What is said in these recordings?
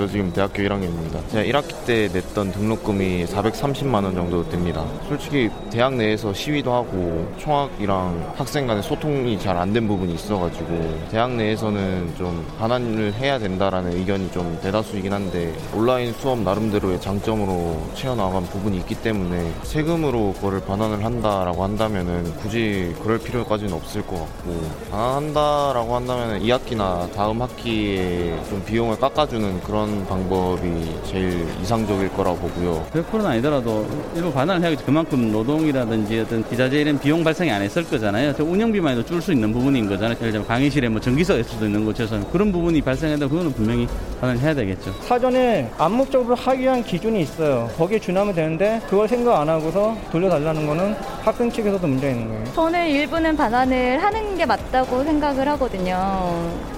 아, 저 지금 대학교 1학년입니다. 제가 1학기 때 냈던 등록금이 430만 원 정도 됩니다. 솔직히 대학 내에서 시위도 하고 총학이랑 학생 간의 소통이 잘 안 된 부분이 있어가지고 대학 내에서는 좀 반환을 해야 된다라는 의견이 좀 대다수이긴 한데 온라인 수업 나름대로의 장점으로 채워나간 부분이 있기 때문에 세금으로 그거를 반환을 한다라고 한다면은 굳이 그럴 필요까지는 없을 것 같고 반환한다라고 한다면 2학기나 다음 학기에 좀 비용을 깎아주는 그런 방법이 제일 이상적일 거라고 보고요. 100%는 아니더라도 일부 반환을 해야지 그만큼 노동이라든지 어떤 기자재 이런 비용 발생이 안 했을 거잖아요. 운영비만 해도 줄 수 있는 부분인 거잖아요. 예를 들면 강의실에 뭐 전기세일 수도 있는 것처럼 그런 부분이 발생해도 그거는 분명히 반환을 해야 되겠죠. 사전에 암묵적으로 하기 위한 기준이 있어요. 거기에 준하면 되는데 그걸 생각 안 하고서 돌려달라는 거는 학생 측에서도 문제가 있는 거예요. 저는 일부는 반환을 하는 게 맞다고 생각을 하거든요.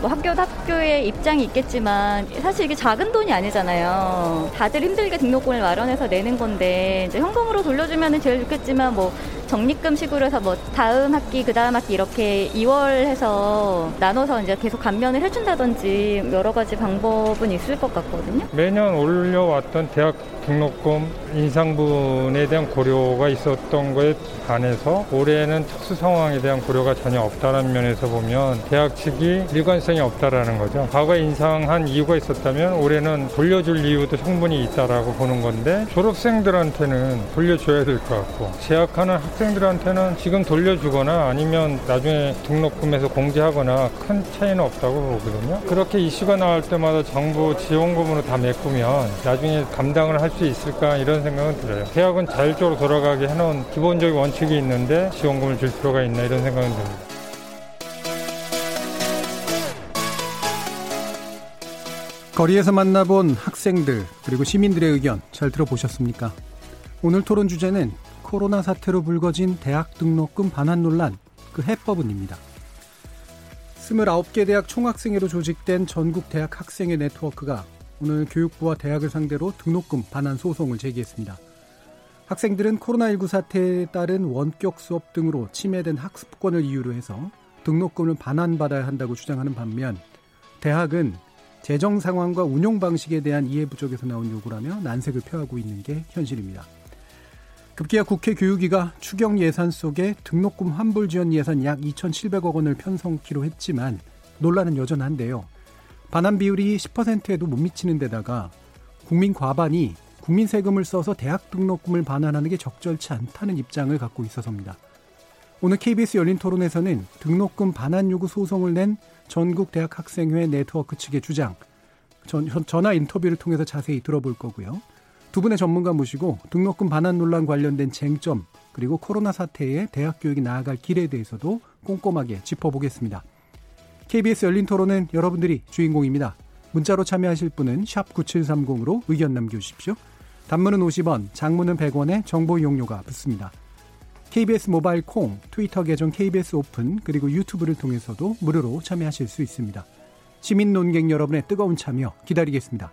뭐 학교 학교의 입장이 있겠지만 사실 이게 작은 돈이 아니잖아요. 다들 힘들게 등록금을 마련해서 내는 건데 이제 현금으로 돌려주면 제일 좋겠지만 뭐 적립금식으로 해서 뭐 다음 학기 그 다음 학기 이렇게 2월 해서 나눠서 이제 계속 감면을 해준다든지 여러 가지 방법은 있을 것 같거든요. 매년 올려왔던 대학 등록금 인상분에 대한 고려가 있었던 것에 반해서 올해는 특수 상황에 대한 고려가 전혀 없다는 면에서 보면 대학 측이 일관성이 없다라는 거죠. 과거 인상한 이유가 있었다면 올해는 돌려줄 이유도 충분히 있다라고 보는 건데 졸업생들한테는 돌려줘야 될 것 같고 재학하는 학생 들한테는 지금 돌려주거나 아니면 나중에 등록금에서 공제하거나 큰 차이는 없다고 보거든요. 그렇게 이슈가 나올 때마다 정부 지원금으로 다 메꾸면 나중에 감당을 할 수 있을까 이런 생각은 들어요. 대학은 자율적으로 돌아가게 해놓은 기본적인 원칙이 있는데 지원금을 줄 필요가 있나 이런 생각은 듭니다. 거리에서 만나본 학생들 그리고 시민들의 의견 잘 들어보셨습니까? 오늘 토론 주제는 코로나 사태로 불거진 대학 등록금 반환 논란 그 해법은입니다. 29개 대학 총학생회로 조직된 전국 대학 학생회 네트워크가 오늘 교육부와 대학을 상대로 등록금 반환 소송을 제기했습니다. 학생들은 코로나19 사태에 따른 원격 수업 등으로 침해된 학습권을 이유로 해서 등록금을 반환받아야 한다고 주장하는 반면 대학은 재정 상황과 운용 방식에 대한 이해 부족에서 나온 요구라며 난색을 표하고 있는 게 현실입니다. 급기야 국회 교육위가 추경 예산 속에 등록금 환불 지원 예산 약 2,700억 원을 편성키로 했지만 논란은 여전한데요. 반환 비율이 10%에도 못 미치는 데다가 국민 과반이 국민 세금을 써서 대학 등록금을 반환하는 게 적절치 않다는 입장을 갖고 있어서입니다. 오늘 KBS 열린 토론에서는 등록금 반환 요구 소송을 낸 전국 대학 학생회 네트워크 측의 주장, 전, 전화 인터뷰를 통해서 자세히 들어볼 거고요. 두 분의 전문가 모시고 등록금 반환 논란 관련된 쟁점 그리고 코로나 사태에 대학 교육이 나아갈 길에 대해서도 꼼꼼하게 짚어보겠습니다. KBS 열린 토론은 여러분들이 주인공입니다. 문자로 참여하실 분은 9730으로 의견 남겨주십시오. 단문은 50원, 장문은 100원에 정보 이용료가 붙습니다. KBS 모바일 콩, 트위터 계정 KBS 오픈, 그리고 유튜브를 통해서도 무료로 참여하실 수 있습니다. 시민 논객 여러분의 뜨거운 참여 기다리겠습니다.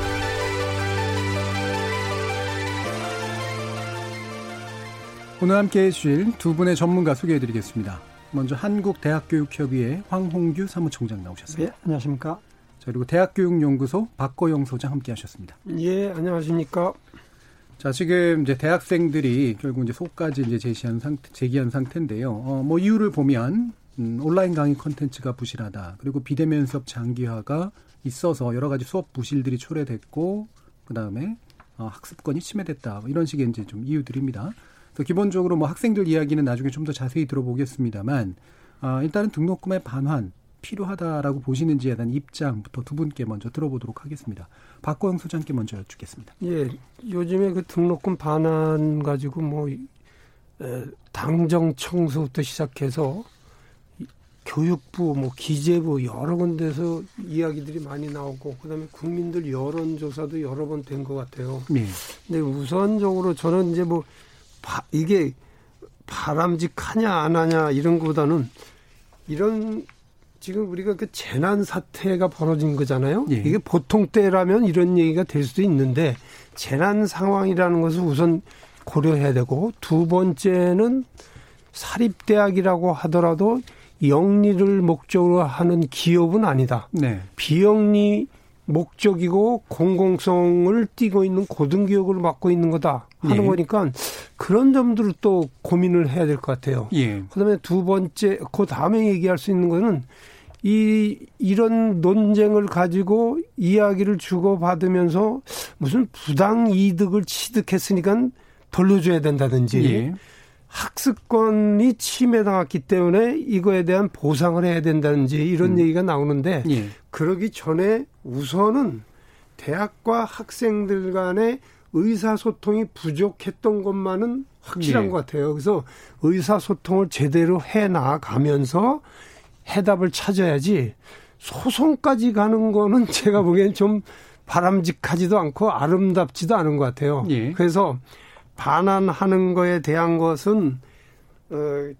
오늘 함께 해주실 두 분의 전문가 소개해드리겠습니다. 먼저 한국대학교육협의회 황홍규 사무총장 나오셨습니다. 예, 안녕하십니까. 자, 그리고 대학교육연구소 박고영 소장 함께 하셨습니다. 예, 안녕하십니까. 자, 지금 이제 대학생들이 결국 이제 속까지 이제 제시한 상태, 제기한 상태인데요. 어, 뭐 이유를 보면, 음, 온라인 강의 컨텐츠가 부실하다. 그리고 비대면 수업 장기화가 있어서 여러 가지 수업 부실들이 초래됐고, 그 다음에 어, 학습권이 침해됐다. 뭐 이런 식의 이제 좀 이유들입니다. 그래서 기본적으로 뭐 학생들 이야기는 나중에 좀 더 자세히 들어보겠습니다만, 어, 일단은 등록금의 반환, 필요하다라고 보시는지에 대한 입장부터 두 분께 먼저 들어보도록 하겠습니다. 박고영 소장께 먼저 여쭙겠습니다. 예, 요즘에 그 등록금 반환 가지고 뭐 당정 청소부터 시작해서 교육부, 뭐 기재부 여러 군데서 이야기들이 많이 나오고 그다음에 국민들 여론조사도 여러 번 된 것 같아요. 네. 근데 우선적으로 저는 이제 뭐 바, 이게 바람직하냐 안 하냐 이런 것보다는 이런 지금 우리가 그 재난 사태가 벌어진 거잖아요. 예. 이게 보통 때라면 이런 얘기가 될 수도 있는데 재난 상황이라는 것을 우선 고려해야 되고 두 번째는 사립대학이라고 하더라도 영리를 목적으로 하는 기업은 아니다. 네. 비영리 목적이고 공공성을 띠고 있는 고등교육을 맡고 있는 거다 하는 예. 거니까 그런 점들을 또 고민을 해야 될 것 같아요. 예. 그다음에 두 번째 그 다음에 얘기할 수 있는 거는 이 이런 논쟁을 가지고 이야기를 주고 받으면서 무슨 부당 이득을 취득했으니까 돌려줘야 된다든지 예. 학습권이 침해당했기 때문에 이거에 대한 보상을 해야 된다든지 이런 음. 얘기가 나오는데 예. 그러기 전에 우선은 대학과 학생들 간의 의사소통이 부족했던 것만은 확실한 예. 것 같아요. 그래서 의사소통을 제대로 해 나가면서 해답을 찾아야지 소송까지 가는 거는 제가 보기엔 좀 바람직하지도 않고 아름답지도 않은 것 같아요. 예. 그래서 반환하는 거에 대한 것은 어,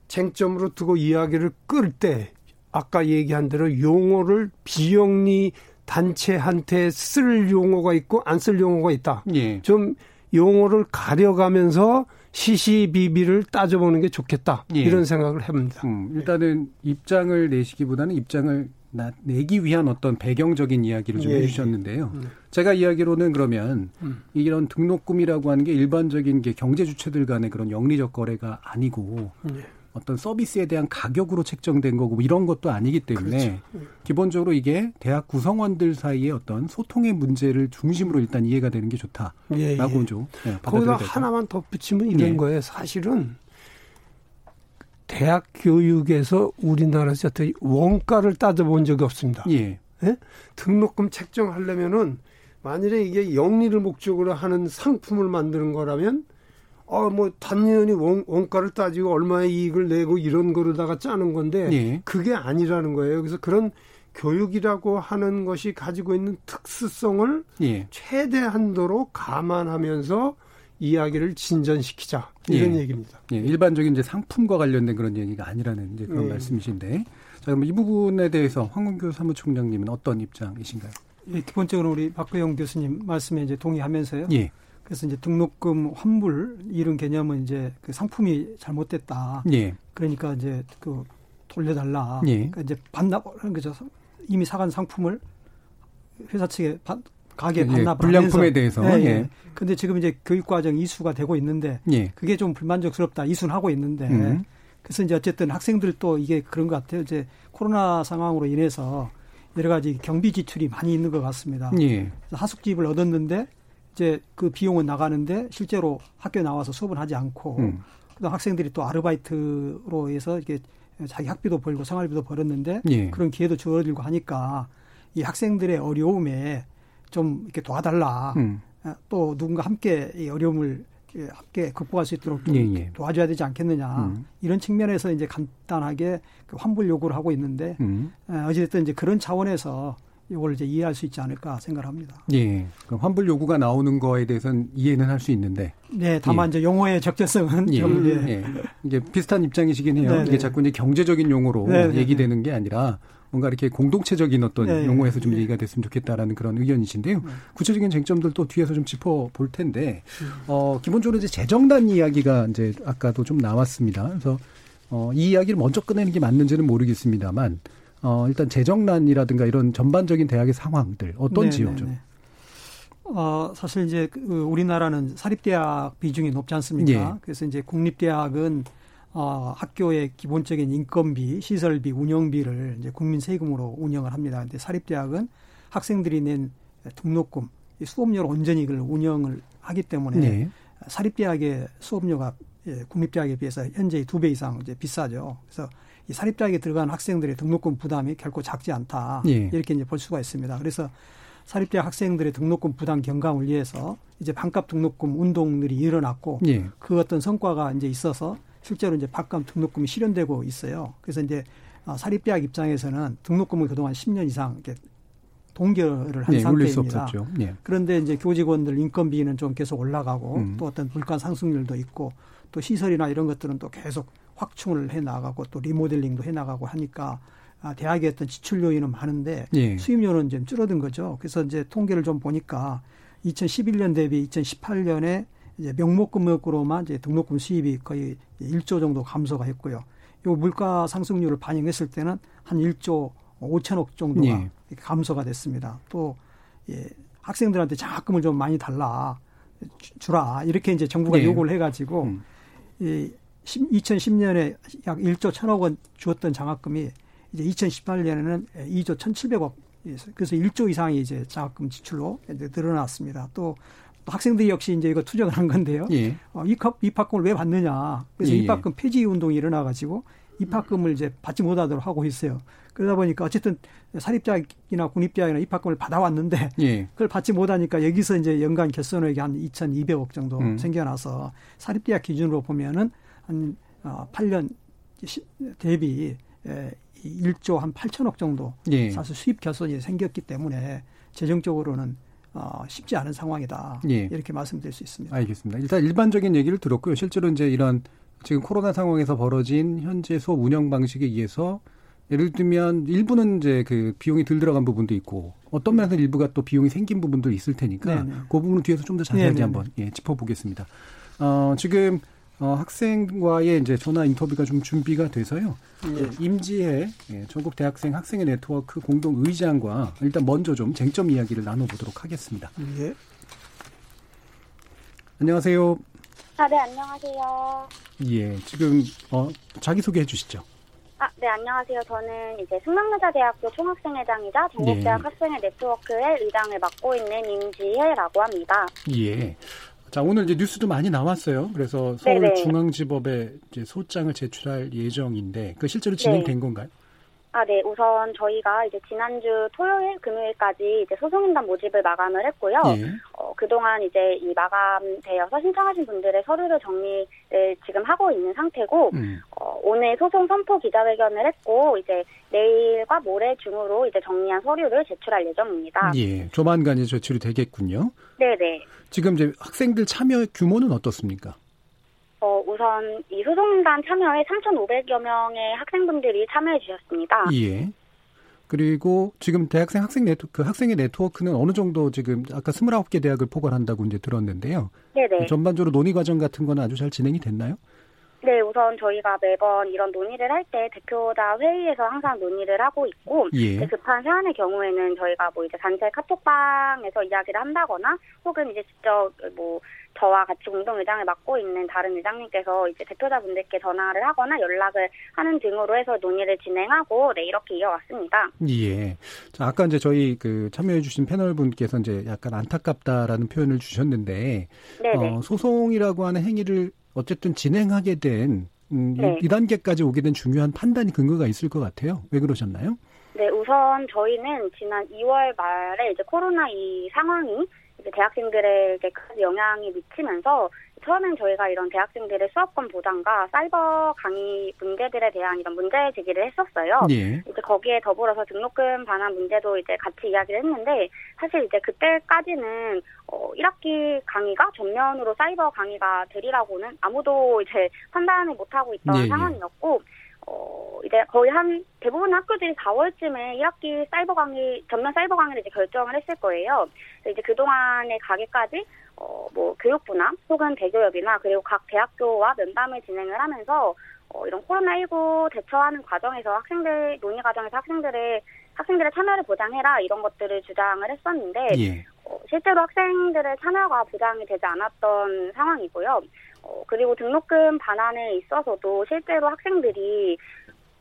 쟁점으로 두고 이야기를 끌 때 아까 얘기한 대로 용어를 비영리 단체한테 쓸 용어가 있고 안 쓸 용어가 있다. 예. 좀 용어를 가려가면서 시시비비를 따져보는 게 좋겠다. 예. 이런 생각을 해봅니다. 음, 일단은 입장을 내시기보다는 입장을 나, 내기 위한 어떤 배경적인 이야기를 좀 예, 해주셨는데요. 예. 제가 이야기로는 그러면 음. 이런 등록금이라고 하는 게 일반적인 게 경제 주체들 간의 그런 영리적 거래가 아니고 예. 어떤 서비스에 대한 가격으로 책정된 거고 뭐 이런 것도 아니기 때문에 그렇죠. 기본적으로 이게 대학 구성원들 사이의 어떤 소통의 문제를 중심으로 일단 이해가 되는 게 좋다라고 예, 예. 좀 예, 거기다? 하나만 덧붙이면 이런 예. 거예요. 사실은 대학 교육에서 우리나라에서 어떤 원가를 따져본 적이 없습니다. 예. 등록금 책정하려면은 만일에 이게 영리를 목적으로 하는 상품을 만드는 거라면 어 뭐 단연히 원, 원가를 따지고 얼마의 이익을 내고 이런 거로다가 짜는 건데 예. 그게 아니라는 거예요. 그래서 그런 교육이라고 하는 것이 가지고 있는 특수성을 예. 최대한도로 감안하면서 이야기를 진전시키자 이런 예. 얘기입니다. 예, 일반적인 이제 상품과 관련된 그런 얘기가 아니라는 이제 그런 네. 말씀이신데, 자 그럼 이 부분에 대해서 황건교 사무총장님은 어떤 입장이신가요? 예, 기본적으로 우리 박구영 교수님 말씀에 이제 동의하면서요. 예, 그래서 이제 등록금 환불 이런 개념은 이제 그 상품이 잘못됐다. 예, 그러니까 이제 그 돌려달라. 예. 그러니까 이제 반납 하는 거죠. 이미 사간 상품을 회사 측에 반, 가게 예, 반납을 불량품에. 대해서, 예, 예. 예. 근데 지금 이제 교육 과정 이수가 되고 있는데 예, 그게 좀 불만족스럽다. 이수는 하고 있는데 음. 그래서 이제 어쨌든 학생들도 이게 그런 것 같아요. 이제 코로나 상황으로 인해서 여러 가지 경비 지출이 많이 있는 것 같습니다. 예, 그래서 하숙집을 얻었는데 이제 그 비용은 나가는데 실제로 학교 나와서 수업을 하지 않고 음. 그다음 학생들이 또 아르바이트로 해서 이게 자기 학비도 벌고 생활비도 벌었는데 예. 그런 기회도 줄어들고 하니까 이 학생들의 어려움에 좀 이렇게 도와달라. 음. 아, 또 누군가 함께 이 어려움을 함께 극복할 수 있도록 좀 예, 예. 도와줘야 되지 않겠느냐 음. 이런 측면에서 이제 간단하게 그 환불 요구를 하고 있는데 음. 아, 어쨌든 이제 그런 차원에서 이걸 이제 이해할 수 있지 않을까 생각합니다. 예. 그럼 환불 요구가 나오는 거에 대해서는 이해는 할 수 있는데, 네, 다만 이제 용어의 적절성은 예, 좀 예. 예. 이게 비슷한 입장이시긴 해요. 네, 이게 네. 자꾸 이제 경제적인 용어로 네, 네, 얘기되는 게 아니라 뭔가 이렇게 공동체적인 어떤 네, 용어에서 좀 네. 얘기가 됐으면 좋겠다라는 그런 의견이신데요. 구체적인 쟁점들 또 뒤에서 좀 짚어 볼 텐데, 어, 기본적으로 이제 재정단 이야기가 이제 아까도 좀 나왔습니다. 그래서 어, 이 이야기를 먼저 꺼내는 게 맞는지는 모르겠습니다만, 어, 일단 재정난이라든가 이런 전반적인 대학의 상황들 어떤지요, 네, 네, 좀. 네. 어, 사실 이제 그 우리나라는 사립대학 비중이 높지 않습니까? 예. 그래서 이제 국립대학은 어, 학교의 기본적인 인건비, 시설비, 운영비를 이제 국민 세금으로 운영을 합니다. 근데 사립대학은 학생들이 낸 등록금, 이 수업료로 온전히 그걸 운영을 하기 때문에 네. 사립대학의 수업료가 예, 국립대학에 비해서 현재 두 배 이상 이제 비싸죠. 그래서 이 사립대학에 들어간 학생들의 등록금 부담이 결코 작지 않다. 예. 이렇게 이제 볼 수가 있습니다. 그래서 사립대학 학생들의 등록금 부담 경감을 위해서 이제 반값 등록금 운동들이 일어났고 예. 그 어떤 성과가 이제 있어서 실제로 이제 밥값 등록금이 실현되고 있어요. 그래서 이제 어, 사립대학 입장에서는 등록금을 그동안 10년 이상 이렇게 동결을 한 네, 상태입니다. 없었죠. 예. 그런데 이제 교직원들 인건비는 좀 계속 올라가고 음. 또 어떤 물가 상승률도 있고 또 시설이나 이런 것들은 또 계속 확충을 해 나가고 또 리모델링도 해 나가고 하니까 아, 대학의 어떤 지출 요인은 많은데 예. 수입료는 좀 줄어든 거죠. 그래서 이제 통계를 좀 보니까 2011년 대비 2018년에 이제 명목금액으로만 이제 등록금 수입이 거의 1조 정도 감소가 했고요. 요 물가 상승률을 반영했을 때는 한 1조 5천억 정도가 예. 감소가 됐습니다. 또 예, 학생들한테 장학금을 좀 많이 달라 주- 주라 이렇게 이제 정부가 네. 요구를 해가지고 음. 이 2010년에 약 1조 1천억 원 주었던 장학금이 이제 2018년에는 2조 1,700억 그래서 1조 이상이 이제 장학금 지출로 이제 늘어났습니다. 또 학생들이 역시 이제 이거 투정을 한 건데요. 예. 어, 입학, 입학금을 왜 받느냐. 그래서 예, 예. 입학금 폐지 운동이 일어나가지고 입학금을 이제 받지 못하도록 하고 있어요. 그러다 보니까 어쨌든 사립대학이나 국립대학이나 입학금을 받아왔는데 예. 그걸 받지 못하니까 여기서 이제 연간 결손액이 한 2,200억 정도 음. 생겨나서 사립대학 기준으로 보면은 한 어, 8년 시- 대비 에, 이 1조 한 8천억 정도 예. 사실 수입 결손이 생겼기 때문에 재정적으로는 어, 쉽지 않은 상황이다. 예. 이렇게 말씀드릴 수 있습니다. 알겠습니다. 일단 일반적인 얘기를 들었고요. 실제로 이제 이런 지금 코로나 상황에서 벌어진 현재 수업 운영 방식에 의해서 예를 들면 일부는 이제 그 비용이 들 들어간 부분도 있고 어떤 면에서 는 일부가 또 비용이 생긴 부분도 있을 테니까 네네. 그 부분은 뒤에서 좀 더 자세하게 네네네. 한번 예, 짚어보겠습니다. 어, 지금 어, 학생과의 이제 전화 인터뷰가 좀 준비가 돼서요. 네. 임지혜 예, 전국 대학생 학생회 네트워크 공동 의장과 일단 먼저 좀 쟁점 이야기를 나눠보도록 하겠습니다. 예. 안녕하세요. 아, 네, 안녕하세요. 예, 지금 어, 자기 소개해 주시죠. 아, 네, 안녕하세요. 저는 이제 승남여자대학교 총학생회장이자 전국대학 예. 학생회 네트워크의 의장을 맡고 있는 임지혜라고 합니다. 예. 자, 오늘 이제 뉴스도 많이 나왔어요. 그래서. 서울중앙지법에 이제 소장을 제출할 예정인데 그 실제로 진행된 네. 건가요? 아, 네, 우선 저희가 이제 지난주 토요일, 금요일까지 이제 소송인단 모집을 마감을 했고요. 예. 어, 그동안 이제 이 마감되어서 신청하신 분들의 서류를 정리를 지금 하고 있는 상태고, 음. 어, 오늘 소송 선포 기자회견을 했고, 이제 내일과 모레 중으로 이제 정리한 서류를 제출할 예정입니다. 예. 조만간 이제 제출이 되겠군요. 네네. 지금 이제 학생들 참여 규모는 어떻습니까? 어, 우선 이 소송단 참여에 3,500여 명의 학생분들이 참여해 주셨습니다. 예. 그리고 지금 대학생 학생 네트 그 학생의 네트워크는 어느 정도 지금 아까 29개 대학을 포괄한다고 이제 들었는데요. 네네. 전반적으로 논의 과정 같은 거는 아주 잘 진행이 됐나요? 네, 우선 저희가 매번 이런 논의를 할 때 대표자 회의에서 항상 논의를 하고 있고, 예. 급한 사안의 경우에는 저희가 뭐 이제 단체 카톡방에서 이야기를 한다거나, 혹은 이제 직접 뭐 저와 같이 공동 의장을 맡고 있는 다른 의장님께서 이제 대표자분들께 전화를 하거나 연락을 하는 등으로 해서 논의를 진행하고, 네, 이렇게 이어왔습니다. 예. 자, 아까 이제 저희 그 참여해주신 패널 분께서 이제 약간 안타깝다라는 표현을 주셨는데, 네네. 어, 소송이라고 하는 행위를 어쨌든 진행하게 된, 음, 네. 이, 이 단계까지 오게 된 중요한 판단이 근거가 있을 것 같아요. 왜 그러셨나요? 네, 우선 저희는 지난 2월 말에 이제 코로나 이 상황이 이제 대학생들에게 큰 영향이 미치면서 처음엔 저희가 이런 대학생들의 수업권 보장과 사이버 강의 문제들에 대한 이런 문제 제기를 했었어요. 예. 이제 거기에 더불어서 등록금 반환 문제도 이제 같이 이야기를 했는데 사실 이제 그때까지는 어 1학기 강의가 전면으로 사이버 강의가 되리라고는 아무도 이제 판단을 못 하고 있던 예, 예. 상황이었고 어 이제 거의 한 대부분 학교들이 4월쯤에 1학기 사이버 강의 전면 사이버 강의를 이제 결정을 했을 거예요. 이제 그 동안의 가게까지 어 뭐 교육부나 혹은 대교협이나 그리고 각 대학교와 면담을 진행을 하면서 어 이런 코로나19 대처하는 과정에서 학생들 논의 과정에서 학생들의 학생들의 참여를 보장해라 이런 것들을 주장을 했었는데 예. 어, 실제로 학생들의 참여가 보장이 되지 않았던 상황이고요. 어, 그리고 등록금 반환에 있어서도 실제로 학생들이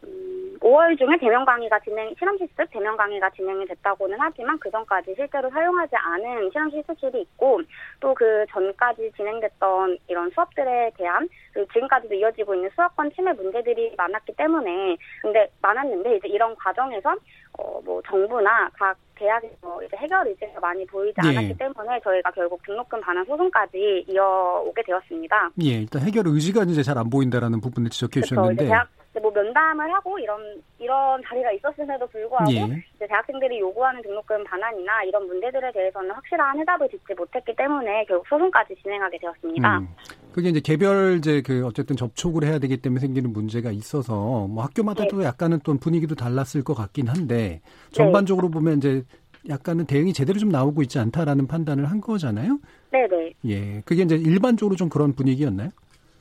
음, 5월 중에 대면 강의가 진행, 실험 실습 대면 강의가 진행이 됐다고는 하지만 그 전까지 실제로 사용하지 않은 실험 실습실이 있고 또 그 전까지 진행됐던 이런 수업들에 대한 그리고 지금까지도 이어지고 있는 수업권 침해 문제들이 많았기 때문에 근데 많았는데 이제 이런 과정에서 어, 뭐 정부나 각 대학에서 이제 해결 의지가 많이 보이지 예. 않았기 때문에 저희가 결국 등록금 반환 소송까지 이어오게 되었습니다. 예, 일단 해결 의지가 이제 잘 안 보인다라는 부분을 지적해. 이제 주셨는데 대학 뭐 면담을 하고 이런 이런 자리가 있었음에도 불구하고 예. 이제 대학생들이 요구하는 등록금 반환이나 이런 문제들에 대해서는 확실한 해답을 듣지 못했기 때문에 결국 소송까지 진행하게 되었습니다. 음, 그게 이제 개별 이제 그 어쨌든 접촉을 해야 되기 때문에 생기는 문제가 있어서 뭐 학교마다 네. 또 약간은 또 분위기도 달랐을 것 같긴 한데 전반적으로 보면 이제 약간은 대응이 제대로 좀 나오고 있지 않다라는 판단을 한 거잖아요. 네네. 예, 그게 이제 일반적으로 좀 그런 분위기였나요?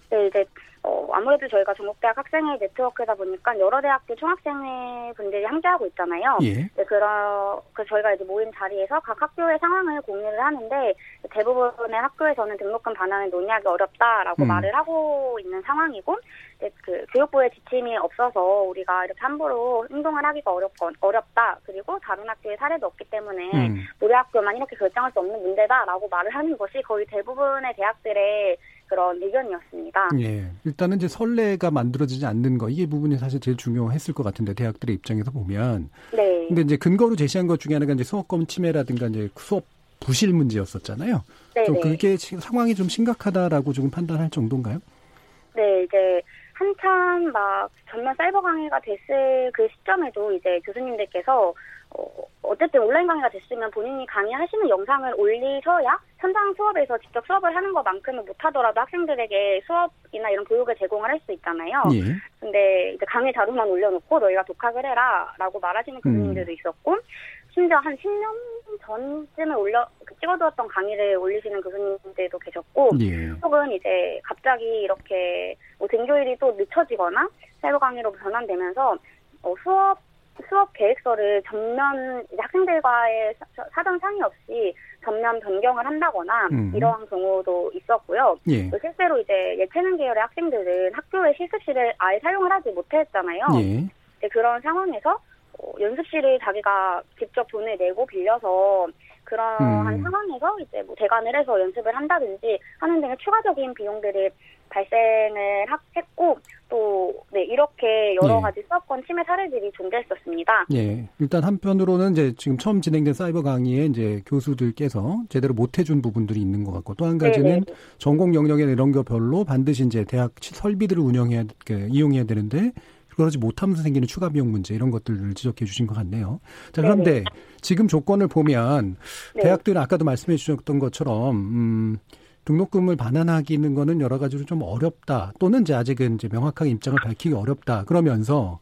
네, 이제 어, 아무래도 저희가 전국대학 학생회 네트워크다 보니까 여러 대학교 총학생회 분들이 함께하고 있잖아요. 예. 네, 그러, 그 저희가 이제 모임 자리에서 각 학교의 상황을 공유를 하는데 대부분의 학교에서는 등록금 반환을 논의하기 어렵다라고 음. 말을 하고 있는 상황이고 이제 그 교육부의 지침이 없어서 우리가 이렇게 함부로 행동을 하기가 어렵건 어렵다. 그리고 다른 학교의 사례도 없기 때문에 음. 우리 학교만 이렇게 결정할 수 없는 문제다라고 말을 하는 것이 거의 대부분의 대학들의 그런 의견이었습니다. 예. 일단은 이제 선례가 만들어지지 않는 거 이게 부분이 사실 제일 중요했을 것 같은데 대학들의 입장에서 보면. 네. 근데 이제 근거로 제시한 것 중에 하나가 이제 수업권 침해라든가 이제 수업 부실 문제였었잖아요. 좀 네네. 그게 시- 상황이 좀 심각하다라고 조금 판단할 정도인가요? 네, 이제 한참 막 전면 사이버 강의가 됐을 그 시점에도 이제 교수님들께서 어, 어쨌든 온라인 강의가 됐으면 본인이 강의하시는 영상을 올리셔야 현장 수업에서 직접 수업을 하는 것만큼은 못하더라도 학생들에게 수업이나 이런 교육을 제공을 할 수 있잖아요. 예. 근데 이제 강의 자료만 올려놓고 너희가 독학을 해라라고 말하시는 교수님들도 있었고 심지어 한 10년 전쯤에 올려 그 찍어두었던 강의를 올리시는 교수님들도 계셨고 예. 혹은 이제 갑자기 이렇게 뭐 등교일이 또 늦춰지거나 사이버 강의로 전환되면서 어, 수업 수업 계획서를 전면 학생들과의 사- 사전 상의 없이 전면 변경을 한다거나 음. 이러한 경우도 있었고요. 예. 또 실제로 이제 예체능 계열의 학생들은 학교의 실습실을 아예 사용을 하지 못했잖아요. 예. 그런 상황에서 어, 연습실을 자기가 직접 돈을 내고 빌려서 그러한 음. 상황에서 이제 뭐 대관을 해서 연습을 한다든지 하는 등의 추가적인 비용들이 발생을 하- 했고 또 네, 이렇게 여러 예. 가지 수업권 침해 사례들이 존재했었습니다. 예. 일단 한편으로는 이제 지금 처음 진행된 사이버 강의에 이제 교수들께서 제대로 못 해준 부분들이 있는 것 같고 또 한 가지는 네네. 전공 영역이나 이런 거 별로 반드시 이제 대학 시- 설비들을 운영해야, 그, 이용해야 되는데 그러지 못하면서 생기는 추가 비용 문제 이런 것들을 지적해 주신 것 같네요. 자, 그런데 네네. 지금 조건을 보면 네. 대학들은 아까도 말씀해 주셨던 것처럼, 음, 등록금을 반환하기는 거는 여러 가지로 좀 어렵다. 또는 이제 아직은 이제 명확하게 입장을 밝히기 어렵다. 그러면서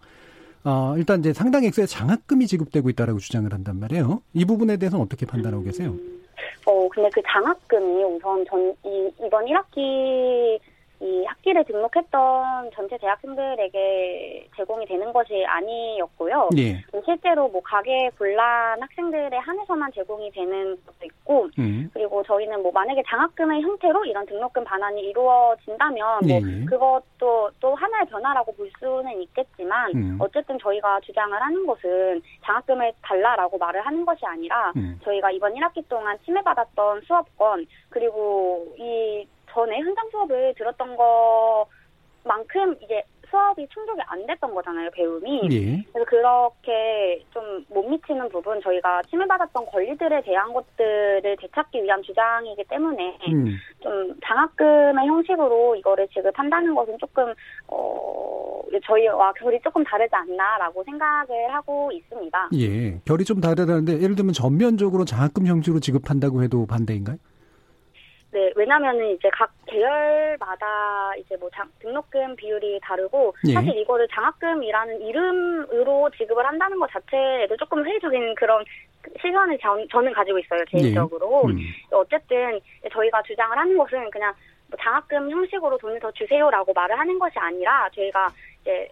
어, 일단 이제 상당 액수의 장학금이 지급되고 있다라고 주장을 한단 말이에요. 이 부분에 대해서는 어떻게 판단하고 계세요? 어, 근데 그 장학금이 우선 전, 이, 이번 1학기, 이 학기를 등록했던 전체 대학생들에게 제공이 되는 것이 아니었고요. 예. 실제로 뭐 가계 곤란 학생들에 한해서만 제공이 되는 것도 있고, 음. 그리고 저희는 뭐 만약에 장학금의 형태로 이런 등록금 반환이 이루어진다면 뭐 예, 예. 그것도 또 하나의 변화라고 볼 수는 있겠지만 음. 어쨌든 저희가 주장을 하는 것은 장학금을 달라라고 말을 하는 것이 아니라 음. 저희가 이번 1학기 동안 침해받았던 수업권 그리고 이 전에 현장 수업을 들었던 것만큼 이제 수업이 충족이 안 됐던 거잖아요 배움이 예. 그래서 그렇게 좀 못 미치는 부분 저희가 침해받았던 권리들에 대한 것들을 되찾기 위한 주장이기 때문에 음. 좀 장학금의 형식으로 이거를 지급한다는 것은 조금 어 저희와 결이 조금 다르지 않나라고 생각을 하고 있습니다. 예. 결이 좀 다르다는데 예를 들면 전면적으로 장학금 형식으로 지급한다고 해도 반대인가요? 네, 왜냐면은 이제 각 계열마다 이제 뭐 장- 등록금 비율이 다르고 예. 사실 이거를 장학금이라는 이름으로 지급을 한다는 것 자체에도 조금 회의적인 그런 시선을 전, 저는 가지고 있어요 개인적으로. 음. 어쨌든 저희가 주장을 하는 것은 그냥 뭐 장학금 형식으로 돈을 더 주세요라고 말을 하는 것이 아니라 저희가 이제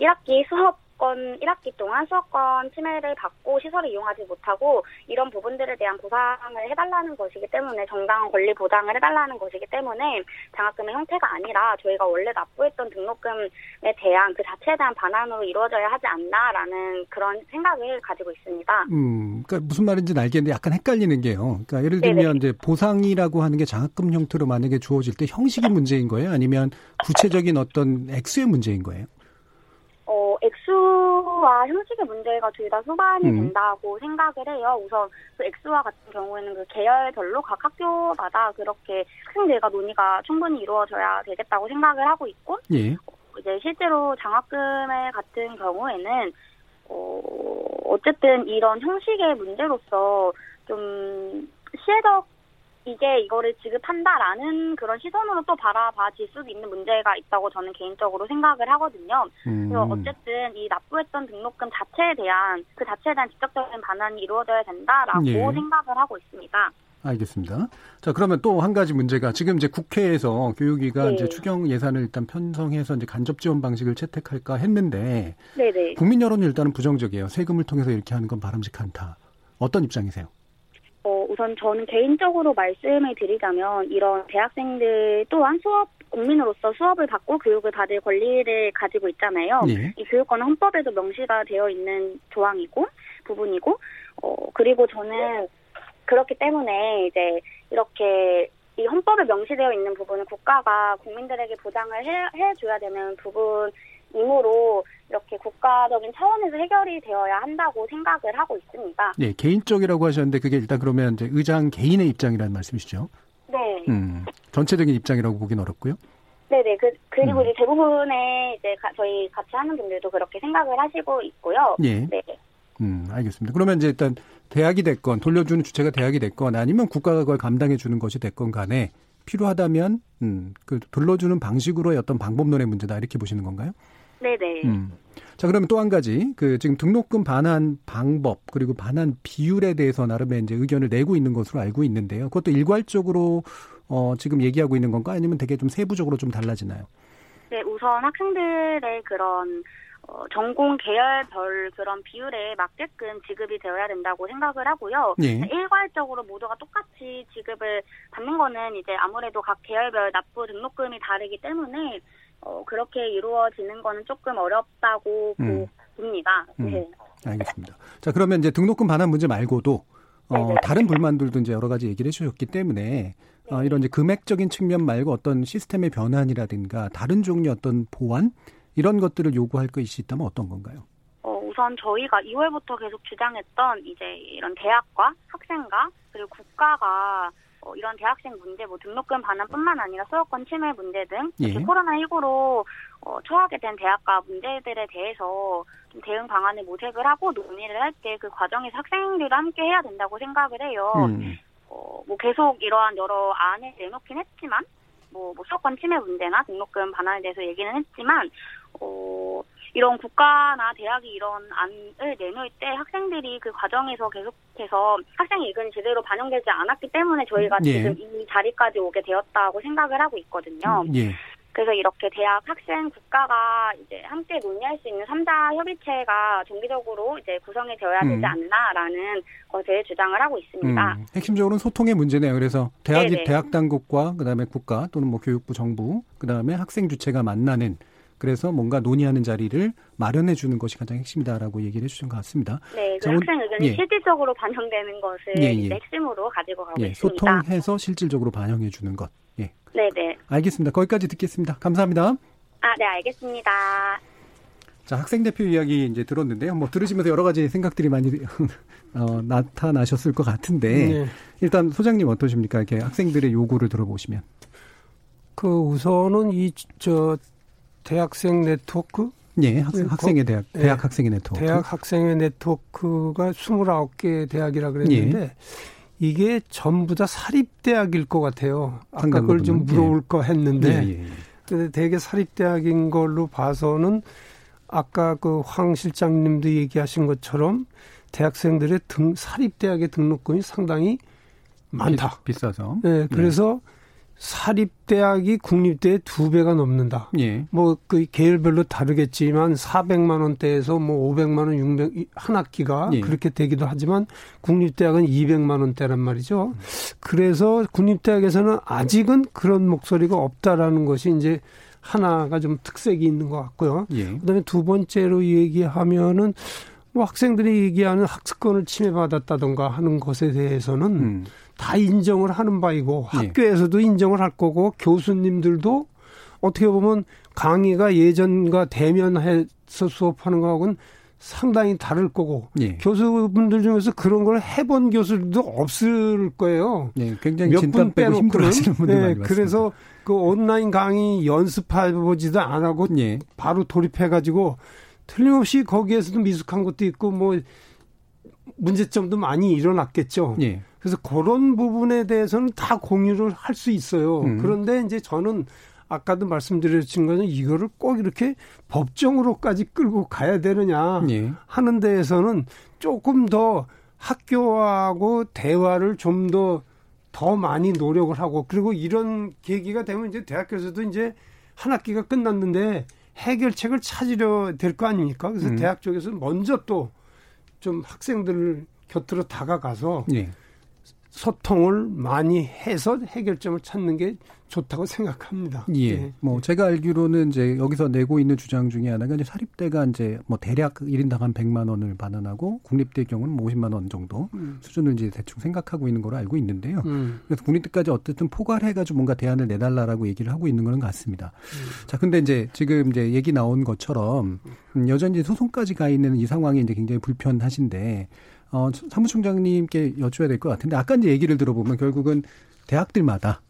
1학기 수업 권 1학기 동안 수업권 침해를 받고 시설을 이용하지 못하고 이런 부분들에 대한 보상을 해달라는 것이기 때문에 정당한 권리 보장을 해달라는 것이기 때문에 장학금의 형태가 아니라 저희가 원래 납부했던 등록금에 대한 그 자체에 대한 반환으로 이루어져야 하지 않나라는 그런 생각을 가지고 있습니다. 음, 그러니까 무슨 말인지는 알겠는데 약간 헷갈리는 게요. 그러니까 예를 들면 네네. 이제 보상이라고 하는 게 장학금 형태로 만약에 주어질 때 형식이 문제인 거예요? 아니면 구체적인 어떤 액수의 문제인 거예요? 어, 액수 액수와 형식의 문제가 둘다 수반이 음. 된다고 생각을 해요. 우선 그 액수와 같은 경우에는 그 계열별로 각 학교마다 그렇게 학생들과 논의가 충분히 이루어져야 되겠다고 생각을 하고 있고 예. 이제 실제로 장학금을 같은 경우에는 어, 어쨌든 이런 형식의 문제로서 좀 시혜적 이게 이거를 지급한다라는 그런 시선으로 또 바라봐질 수도 있는 문제가 있다고 저는 개인적으로 생각을 하거든요. 그래서 음. 어쨌든 이 납부했던 등록금 자체에 대한 그 자체에 대한 직접적인 반환이 이루어져야 된다라고 예. 생각을 하고 있습니다. 알겠습니다. 자, 그러면 또 한 가지 문제가 지금 이제 국회에서 교육위가 네. 이제 추경 예산을 일단 편성해서 이제 간접 지원 방식을 채택할까 했는데 네네. 국민 여론이 일단은 부정적이에요. 세금을 통해서 이렇게 하는 건 바람직한 않다. 어떤 입장이세요? 어, 우선 저는 개인적으로 말씀을 드리자면 이런 대학생들 또한 수업 국민으로서 수업을 받고 교육을 받을 권리를 가지고 있잖아요. 예. 이 교육권은 헌법에도 명시가 되어 있는 조항이고 부분이고 어 그리고 저는 그렇기 때문에 이제 이렇게 이 헌법에 명시되어 있는 부분은 국가가 국민들에게 보장을 해, 해줘야 되는 부분 이므로 이렇게 국가적인 차원에서 해결이 되어야 한다고 생각을 하고 있습니다. 예, 개인적이라고 하셨는데 그게 일단 그러면 이제 의장 개인의 입장이라는 말씀이시죠? 네. 음, 전체적인 입장이라고 보긴 어렵고요. 네네. 그, 그리고 음. 이제 대부분의 이제 가- 저희 같이 하는 분들도 그렇게 생각을 하시고 있고요. 예. 네. 음, 알겠습니다. 그러면 이제 일단 대학이 됐건 돌려주는 주체가 대학이 됐건 아니면 국가가 그걸 감당해 주는 것이 됐건 간에 필요하다면 음, 그 돌려주는 방식으로의 어떤 방법론의 문제다 이렇게 보시는 건가요? 네네. 음. 자, 그러면 또 한 가지 그 지금 등록금 반환 방법 그리고 반환 비율에 대해서 나름의 이제 의견을 내고 있는 것으로 알고 있는데요. 그것도 일괄적으로 어, 지금 얘기하고 있는 건가 아니면 되게 좀 세부적으로 좀 달라지나요? 네, 우선 학생들의 그런 어, 전공 계열별 그런 비율에 맞게끔 지급이 되어야 된다고 생각을 하고요. 예. 일괄적으로 모두가 똑같이 지급을 받는 거는 이제 아무래도 각 계열별 납부 등록금이 다르기 때문에 어, 그렇게 이루어지는 거는 조금 어렵다고 음. 봅니다. 음. 네. 알겠습니다. 자, 그러면 이제 등록금 반환 문제 말고도 어, 다른 불만들도 이제 여러 가지 얘기를 해주셨기 때문에 어, 이런 이제 금액적인 측면 말고 어떤 시스템의 변환이라든가 다른 종류 어떤 보완 이런 것들을 요구할 것이 있다면 어떤 건가요? 어, 우선 저희가 2월부터 계속 주장했던 이제 이런 대학과 학생과 그리고 국가가 어, 이런 대학생 문제, 뭐 등록금 반환뿐만 아니라 수업권 침해 문제 등 예. 코로나19로 어, 처하게 된 대학과 문제들에 대해서 좀 대응 방안을 모색을 하고 논의를 할 때 그 과정에서 학생들도 함께 해야 된다고 생각을 해요. 음. 어, 뭐 계속 이러한 여러 안을 내놓긴 했지만 뭐, 뭐 수업권 침해 문제나 등록금 반환에 대해서 얘기는 했지만 어, 이런 국가나 대학이 이런 안을 내놓을 때 학생들이 그 과정에서 계속해서 학생 의견이 제대로 반영되지 않았기 때문에 저희가 예. 지금 이 자리까지 오게 되었다고 생각을 하고 있거든요. 예. 그래서 이렇게 대학 학생 국가가 이제 함께 논의할 수 있는 3자 협의체가 정기적으로 이제 구성이 되어야 되지 음. 않나라는 것을 주장을 하고 있습니다. 음, 핵심적으로는 소통의 문제네요. 그래서 대학이 네네. 대학 당국과 그다음에 국가 또는 뭐 교육부 정부 그다음에 학생 주체가 만나는 그래서 뭔가 논의하는 자리를 마련해 주는 것이 가장 핵심이다라고 얘기를 해 주신 것 같습니다. 네, 그 자, 학생 의견이 예. 실질적으로 반영되는 것을 예, 예. 이제 핵심으로 가지고 가고 예, 있습니다. 소통해서 실질적으로 반영해 주는 것. 예. 네 네. 알겠습니다. 거기까지 듣겠습니다. 감사합니다. 아, 네, 알겠습니다. 자, 학생 대표 이야기 이제 들었는데요. 뭐 들으시면서 여러 가지 생각들이 많이 어, 나타나셨을 것 같은데 네. 일단 소장님 어떠십니까? 이렇게 학생들의 요구를 들어보시면. 그 우선은 이 저 대학생 네트워크 예, 학생, 학생의 대학, 예, 대학 학생의 네트워크. 대학 학생의 네트워크가 29개 대학이라 그랬는데 예. 이게 전부 다 사립대학일 것 같아요. 아까 그걸 좀. 물어볼 거 했는데 예, 예, 예. 근데 대개 사립대학인 걸로 봐서는 아까 그 황 실장님도 얘기하신 것처럼 대학생들의 등 사립대학의 등록금이 상당히 많다. 비, 싸서 네, 그래서 사립대학이 국립대의 두 배가 넘는다. 예. 뭐그 계열별로 다르겠지만 400만 원대에서 뭐 500만 원, 600, 한 학기가 예. 그렇게 되기도 하지만 국립대학은 200만 원대란 말이죠. 그래서 국립대학에서는 아직은 그런 목소리가 없다라는 것이 이제 하나가 좀 특색이 있는 것 같고요. 예. 그다음에 두 번째로 얘기하면은 뭐 학생들이 얘기하는 학습권을 침해받았다던가 하는 것에 대해서는 음. 다 인정을 하는 바이고 예. 학교에서도 인정을 할 거고 교수님들도 어떻게 보면 강의가 예전과 대면해서 수업하는 거하고는 상당히 다를 거고 예. 교수분들 중에서 그런 걸 해본 교수들도 없을 거예요. 예, 굉장히 진땀 빼고 힘들어하시는 분들 네, 많이 봤습니다. 그래서 그 온라인 강의 연습해보지도 안 하고 예. 바로 돌입해가지고 틀림없이 거기에서도 미숙한 것도 있고 뭐 문제점도 많이 일어났겠죠. 예. 그래서 그런 부분에 대해서는 다 공유를 할 수 있어요. 음. 그런데 이제 저는 아까도 말씀드렸진 거는 이거를 꼭 이렇게 법정으로까지 끌고 가야 되느냐 예. 하는 데에서는 조금 더 학교하고 대화를 좀더더 많이 노력을 하고 그리고 이런 계기가 되면 이제 대학교에서도 이제 한 학기가 끝났는데 해결책을 찾으려 될 거 아닙니까? 그래서 음. 대학 쪽에서 먼저 또 좀 학생들 곁으로 다가가서 예. 소통을 많이 해서 해결점을 찾는 게 좋다고 생각합니다. 예. 네. 뭐 제가 알기로는 이제 여기서 내고 있는 주장 중에 하나가 이제 사립대가 이제 뭐 대략 1인당 한 100만 원을 반환하고 국립대의 경우는 뭐 50만 원 정도 음. 수준을 이제 대충 생각하고 있는 걸로 알고 있는데요. 음. 그래서 국립대까지 어쨌든 포괄해 가지고 뭔가 대안을 내달라라고 얘기를 하고 있는 거는 같습니다. 음. 자, 근데 이제 지금 이제 얘기 나온 것처럼 음, 여전히 소송까지 가 있는 이 상황이 이제 굉장히 불편하신데 어, 사무총장님께 여쭤야 될 것 같은데 아까 이제 얘기를 들어보면 결국은 대학들마다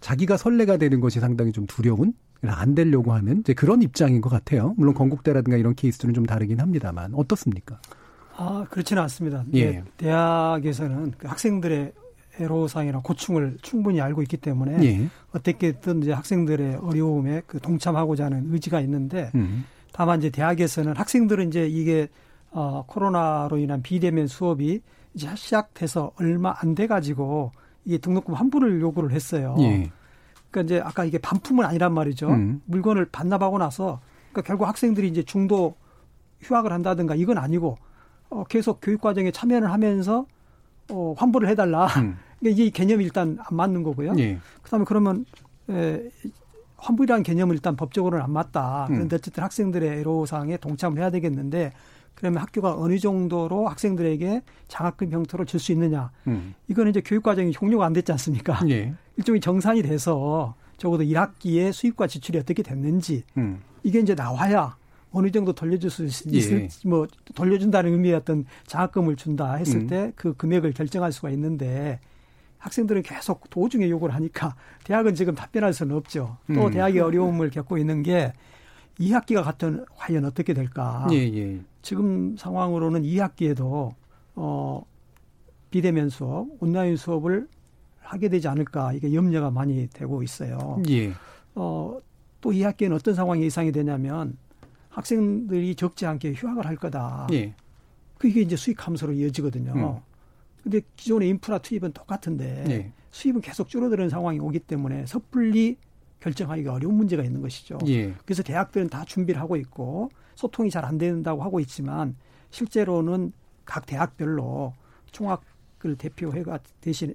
자기가 선례가 되는 것이 상당히 좀 두려운 안 되려고 하는 이제 그런 입장인 것 같아요. 물론 건국대라든가 이런 케이스들은 좀 다르긴 합니다만 어떻습니까? 아 그렇지는 않습니다. 예. 예. 대학에서는 그 학생들의 애로사항이나 고충을 충분히 알고 있기 때문에 예. 어떻게든 이제 학생들의 어려움에 그 동참하고자 하는 의지가 있는데 음. 다만 이제 대학에서는 학생들은 이제 이게 어 코로나로 인한 비대면 수업이 이제 시작돼서 얼마 안 돼 가지고 이게 등록금 환불을 요구를 했어요. 예. 그러니까 이제 아까 이게 반품은 아니란 말이죠. 음. 물건을 반납하고 나서 그러니까 결국 학생들이 이제 중도 휴학을 한다든가 이건 아니고 어 계속 교육 과정에 참여를 하면서 어 환불을 해달라. 음. 그러니까 이게 개념이 일단 안 맞는 거고요. 예. 그다음에 그러면 에, 환불이라는 개념은 일단 법적으로는 안 맞다. 음. 그런데 어쨌든 학생들의 애로사항에 동참을 해야 되겠는데 그러면 학교가 어느 정도로 학생들에게 장학금 형태로 줄 수 있느냐. 음. 이거는 이제 교육 과정이 종료가 안 됐지 않습니까? 예. 일종의 정산이 돼서 적어도 1학기에 수입과 지출이 어떻게 됐는지 음. 이게 이제 나와야 어느 정도 돌려줄 수 있을 예. 뭐 돌려준다는 의미의 어떤 장학금을 준다 했을 음. 때그 금액을 결정할 수가 있는데 학생들은 계속 도중에 요구를 하니까 대학은 지금 답변할 수는 없죠. 또 음. 대학이 어려움을 겪고 있는 게 2학기가 같은 과연 어떻게 될까? 예, 예. 지금 상황으로는 2학기에도 어 비대면 수업, 온라인 수업을 하게 되지 않을까 이게 염려가 많이 되고 있어요. 예. 어, 또 2학기에는 어떤 상황이 예상이 되냐면 학생들이 적지 않게 휴학을 할 거다. 예. 그게 이제 수익 감소로 이어지거든요. 음. 근데 기존의 인프라 투입은 똑같은데 예. 수입은 계속 줄어드는 상황이 오기 때문에 섣불리 결정하기가 어려운 문제가 있는 것이죠. 예. 그래서 대학들은 다 준비를 하고 있고 소통이 잘 안 된다고 하고 있지만 실제로는 각 대학별로 총학을 대표회가 대신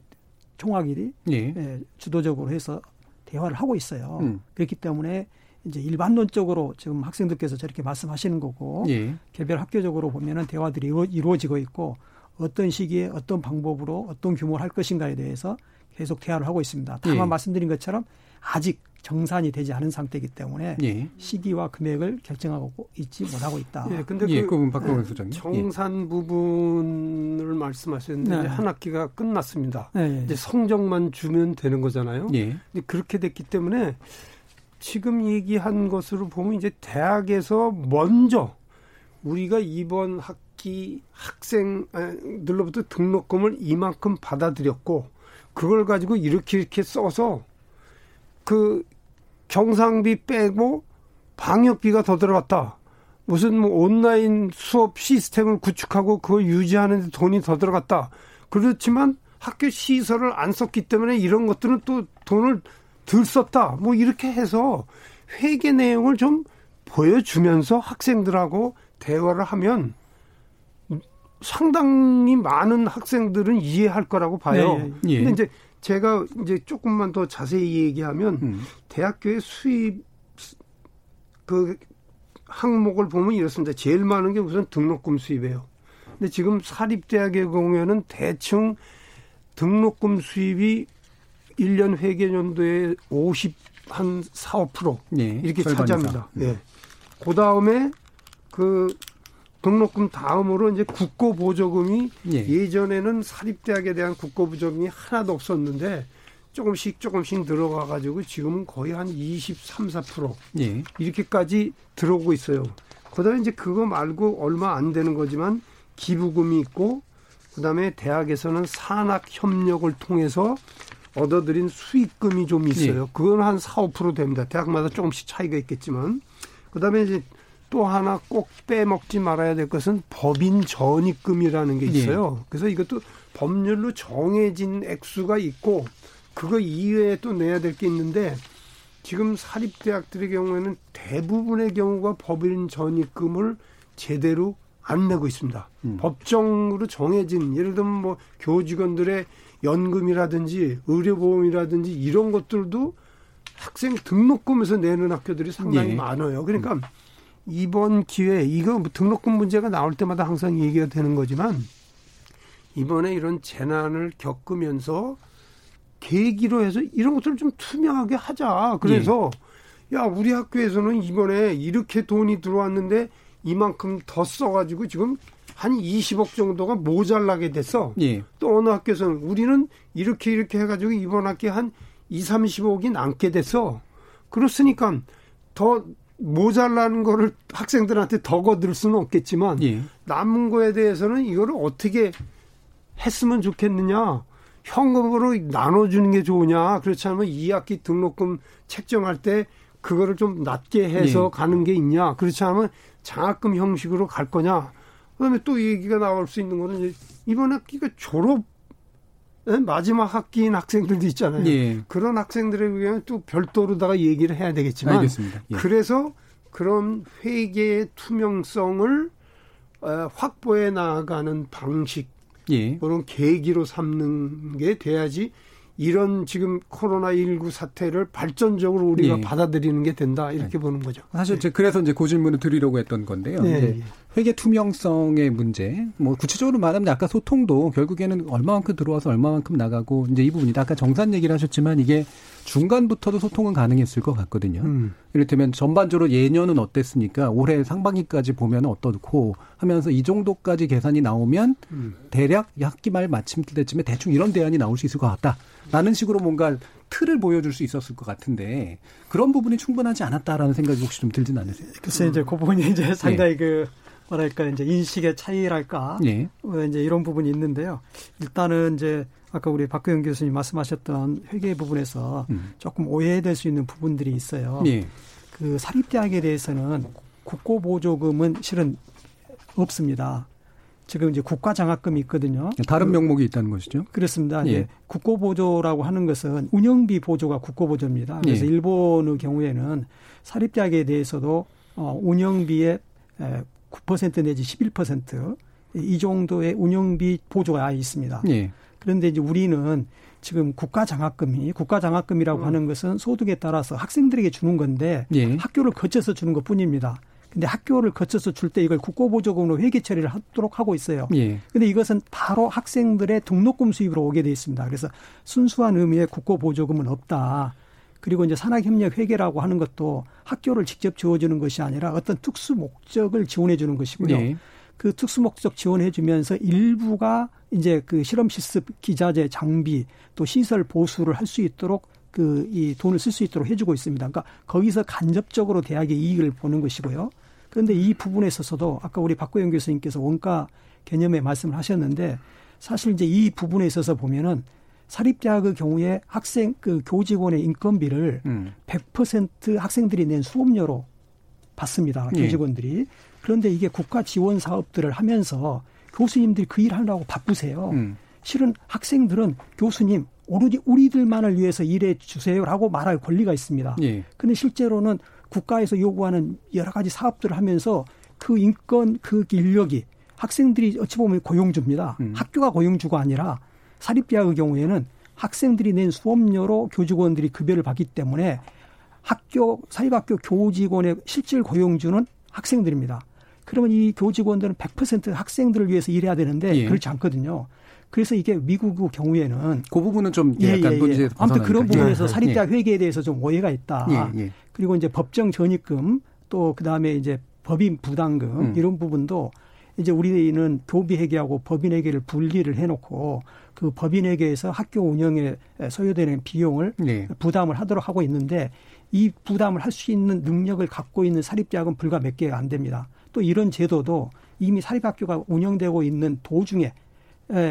총학일이 예. 예, 주도적으로 해서 대화를 하고 있어요. 음. 그렇기 때문에 이제 일반론적으로 지금 학생들께서 저렇게 말씀하시는 거고 예. 개별 학교적으로 보면은 대화들이 이루, 이루어지고 있고 어떤 시기에 어떤 방법으로 어떤 규모를 할 것인가에 대해서 계속 대화를 하고 있습니다. 다만 예. 말씀드린 것처럼 아직 정산이 되지 않은 상태이기 때문에 예. 시기와 금액을 결정하고 있지 못하고 있다. 예, 근데 예, 그 그건 박동원 소장님. 정산 부분을 말씀하셨는데 네. 한 학기가 끝났습니다. 네, 예. 이제 성적만 주면 되는 거잖아요. 예. 근데 그렇게 됐기 때문에 지금 얘기한 것으로 보면 이제 대학에서 먼저 우리가 이번 학기 학생들로부터 등록금을 이만큼 받아들였고 그걸 가지고 이렇게 이렇게 써서 그 경상비 빼고 방역비가 더 들어갔다. 무슨 뭐 온라인 수업 시스템을 구축하고 그걸 유지하는 데 돈이 더 들어갔다. 그렇지만 학교 시설을 안 썼기 때문에 이런 것들은 또 돈을 덜 썼다. 뭐 이렇게 해서 회계 내용을 좀 보여주면서 학생들하고 대화를 하면 상당히 많은 학생들은 이해할 거라고 봐요. 네, 예. 근데 이제 제가 이제 조금만 더 자세히 얘기하면 음. 대학교의 수입 그 항목을 보면 이렇습니다. 제일 많은 게 우선 등록금 수입이에요. 근데 지금 사립대학의 경우에는 대충 등록금 수입이 1년 회계연도에 50, 한 4, 5% 예. 이렇게 절반 차지합니다. 이상. 예. 그 다음에 그 등록금 다음으로 이제 국고 보조금이 예. 예전에는 사립대학에 대한 국고 보조금이 하나도 없었는데 조금씩 조금씩 들어가 가지고 지금은 거의 한 23, 4% 예. 이렇게까지 들어오고 있어요. 그다음에 이제 그거 말고 얼마 안 되는 거지만 기부금이 있고 그다음에 대학에서는 산학 협력을 통해서 얻어들인 수익금이 좀 있어요. 예. 그건 한 4, 5% 됩니다. 대학마다 조금씩 차이가 있겠지만 그다음에 이제 또 하나 꼭 빼먹지 말아야 될 것은 법인 전입금이라는 게 있어요. 그래서 이것도 법률로 정해진 액수가 있고 그거 이외에 또 내야 될 게 있는데 지금 사립대학들의 경우에는 대부분의 경우가 법인 전입금을 제대로 안 내고 있습니다. 법정으로 정해진 예를 들면 뭐 교직원들의 연금이라든지 의료보험이라든지 이런 것들도 학생 등록금에서 내는 학교들이 상당히 예. 많아요. 그러니까 이번 기회에 이거 뭐 등록금 문제가 나올 때마다 항상 얘기가 되는 거지만 이번에 이런 재난을 겪으면서 계기로 해서 이런 것들을 좀 투명하게 하자. 그래서 야 우리 학교에서는 이번에 이렇게 돈이 들어왔는데 이만큼 더 써가지고 지금 한 20억 정도가 모자라게 됐어. 예. 또 어느 학교에서는 우리는 이렇게 이렇게 해가지고 이번 학기에 한 2, 30억이 남게 됐어. 그렇으니까 더 모자라는 거를 학생들한테 더 거둘 수는 없겠지만 예. 남은 거에 대해서는 이거를 어떻게 했으면 좋겠느냐. 현금으로 나눠주는 게 좋으냐. 그렇지 않으면 2학기 등록금 책정할 때 그거를 좀 낮게 해서 예. 가는 게 있냐. 그렇지 않으면 장학금 형식으로 갈 거냐. 그다음에 또 얘기가 나올 수 있는 거는 이번 학기가 졸업 예? 마지막 학기인 학생들도 있잖아요. 예. 그런 학생들에 의하면 또 별도로다가 얘기를 해야 되겠지만 알겠습니다. 예. 그래서 그런 회계의 투명성을 어, 확보해 나가는 방식 예. 그런 계기로 삼는 게 돼야지 이런 지금 코로나 19 사태를 발전적으로 우리가 예. 받아들이는 게 된다 이렇게 보는 거죠. 사실 이제 그래서 이제 그 질문을 드리려고 했던 건데요. 네. 회계 투명성의 문제, 뭐 구체적으로 말하면 아까 소통도 결국에는 얼마만큼 들어와서 얼마만큼 나가고 이제 이 부분이다. 아까 정산 얘기를 하셨지만 이게 중간부터도 소통은 가능했을 것 같거든요. 음. 이를테면 전반적으로 예년은 어땠습니까? 올해 상반기까지 보면 어떻고 하면서 이 정도까지 계산이 나오면 음. 대략 학기 말 마침 때쯤에 대충 이런 대안이 나올 수 있을 것 같다 라는 식으로 뭔가 틀을 보여줄 수 있었을 것 같은데 그런 부분이 충분하지 않았다라는 생각이 혹시 좀 들진 않으세요? 글쎄 이제 그 부분이 이제 상당히 그 뭐랄까 이제 인식의 차이랄까 예. 어, 이제 이런 부분이 있는데요. 일단은 이제 아까 우리 박규영 교수님 말씀하셨던 회계 부분에서 음. 조금 오해될 수 있는 부분들이 있어요. 예. 그 사립대학에 대해서는 국고보조금은 실은 없습니다. 지금 이제 국가 장학금이 있거든요. 다른 명목이 있다는 것이죠. 그렇습니다. 예. 이제 국고 보조라고 하는 것은 운영비 보조가 국고 보조입니다. 그래서 예. 일본의 경우에는 사립대학에 대해서도 어, 운영비의 에, 9% 내지 11%이 정도의 운영비 보조가 아예 있습니다. 예. 그런데 이제 우리는 지금 국가 장학금이 국가 장학금이라고 하는 것은 소득에 따라서 학생들에게 주는 건데 예. 학교를 거쳐서 주는 것 뿐입니다. 근데 학교를 거쳐서 줄 때 이걸 국고보조금으로 회계 처리를 하도록 하고 있어요. 예. 근데 이것은 바로 학생들의 등록금 수입으로 오게 돼 있습니다. 그래서 순수한 의미의 국고보조금은 없다. 그리고 이제 산학협력 회계라고 하는 것도 학교를 직접 지원해주는 것이 아니라 어떤 특수 목적을 지원해 주는 것이고요. 예. 그 특수 목적 지원해 주면서 일부가 이제 그 실험 실습 기자재 장비 또 시설 보수를 할 수 있도록 그 이 돈을 쓸 수 있도록 해주고 있습니다. 그러니까 거기서 간접적으로 대학의 이익을 보는 것이고요. 그런데 이 부분에 있어서도 아까 우리 박고영 교수님께서 원가 개념에 말씀을 하셨는데 사실 이제 이 부분에 있어서 보면은 사립대학의 경우에 학생 그 교직원의 인건비를 음. 100% 학생들이 낸 수업료로 받습니다. 예. 교직원들이. 그런데 이게 국가 지원 사업들을 하면서 교수님들이 그 일 하려고 바쁘세요. 음. 실은 학생들은 교수님 오로지 우리들만을 위해서 일해 주세요라고 말할 권리가 있습니다. 예. 근데 실제로는 국가에서 요구하는 여러 가지 사업들을 하면서 그 인권 그 인력이 학생들이 어찌 보면 고용주입니다. 음. 학교가 고용주가 아니라 사립대학의 경우에는 학생들이 낸 수업료로 교직원들이 급여를 받기 때문에 학교 사립학교 교직원의 실질 고용주는 학생들입니다. 그러면 이 교직원들은 100% 학생들을 위해서 일해야 되는데 예. 그렇지 않거든요. 그래서 이게 미국의 경우에는 그 부분은 좀 약간 문제에서 아무튼 그런. 부분에서 예. 사립대학 회계에 대해서 좀 오해가 있다. 예, 예. 그리고 이제 법정 전입금 또 그다음에 이제 법인 부담금 음. 이런 부분도 이제 우리는 교비회계하고 법인회계를 분리를 해놓고 그 법인회계에서 학교 운영에 소요되는 비용을 네. 부담을 하도록 하고 있는데 이 부담을 할 수 있는 능력을 갖고 있는 사립대학은 불과 몇 개가 안 됩니다. 또 이런 제도도 이미 사립학교가 운영되고 있는 도중에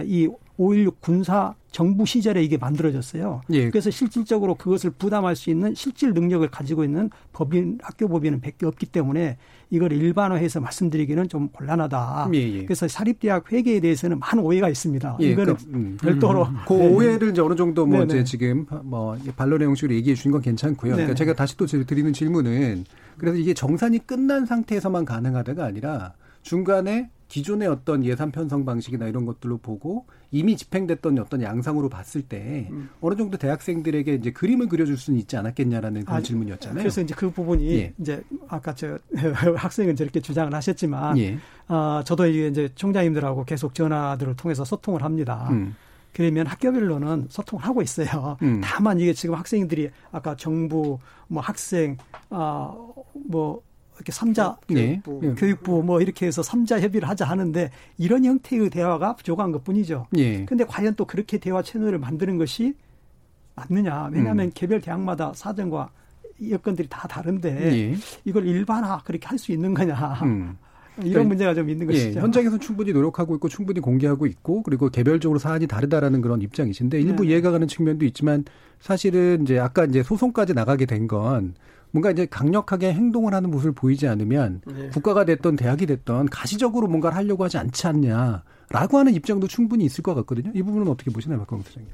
이 5.16 군사 정부 시절에 이게 만들어졌어요. 예. 그래서 실질적으로 그것을 부담할 수 있는 실질 능력을 가지고 있는 법인 학교 법인은 100개 없기 때문에 이걸 일반화해서 말씀드리기는 좀 곤란하다. 예, 예. 그래서 사립대학 회계에 대해서는 많은 오해가 있습니다. 예, 이거는 그, 음, 별도로 음, 그 네. 오해를 이제 어느 정도 뭐 네네. 이제 지금 뭐 반론의 형식으로 얘기해 주신 건 괜찮고요. 그러니까 제가 다시 또 드리는 질문은 그래서 이게 정산이 끝난 상태에서만 가능하다가 아니라 중간에 기존의 어떤 예산 편성 방식이나 이런 것들로 보고 이미 집행됐던 어떤 양상으로 봤을 때 음. 어느 정도 대학생들에게 이제 그림을 그려줄 수는 있지 않았겠냐라는 그런 아, 질문이었잖아요. 그래서 이제 그 부분이 예. 이제 아까 저 학생은 저렇게 주장을 하셨지만 예. 아 저도 이제 총장님들하고 계속 전화들을 통해서 소통을 합니다. 음. 그러면 학교별로는 소통을 하고 있어요. 음. 다만 이게 지금 학생들이 아까 정부, 뭐 학생, 아 뭐 이렇게 삼자 네. 교육부, 네. 교육부 뭐 이렇게 해서 삼자 협의를 하자 하는데 이런 형태의 대화가 부족한 것뿐이죠. 네. 근데 과연 또 그렇게 대화 채널을 만드는 것이 맞느냐? 왜냐하면 음. 개별 대학마다 사정과 여건들이 다 다른데 네. 이걸 일반화 그렇게 할 수 있는 거냐? 음. 이런 그러니까, 문제가 좀 있는 것이죠. 예, 현장에서 충분히 노력하고 있고 충분히 공개하고 있고 그리고 개별적으로 사안이 다르다라는 그런 입장이신데 일부 네. 이해가 가는 측면도 있지만 사실은 이제 아까 이제 소송까지 나가게 된 건 뭔가 이제 강력하게 행동을 하는 모습을 보이지 않으면 네. 국가가 됐던 대학이 됐던 가시적으로 뭔가를 하려고 하지 않지 않냐라고 하는 입장도 충분히 있을 것 같거든요. 이 부분은 어떻게 보시나요, 박광호 부장님?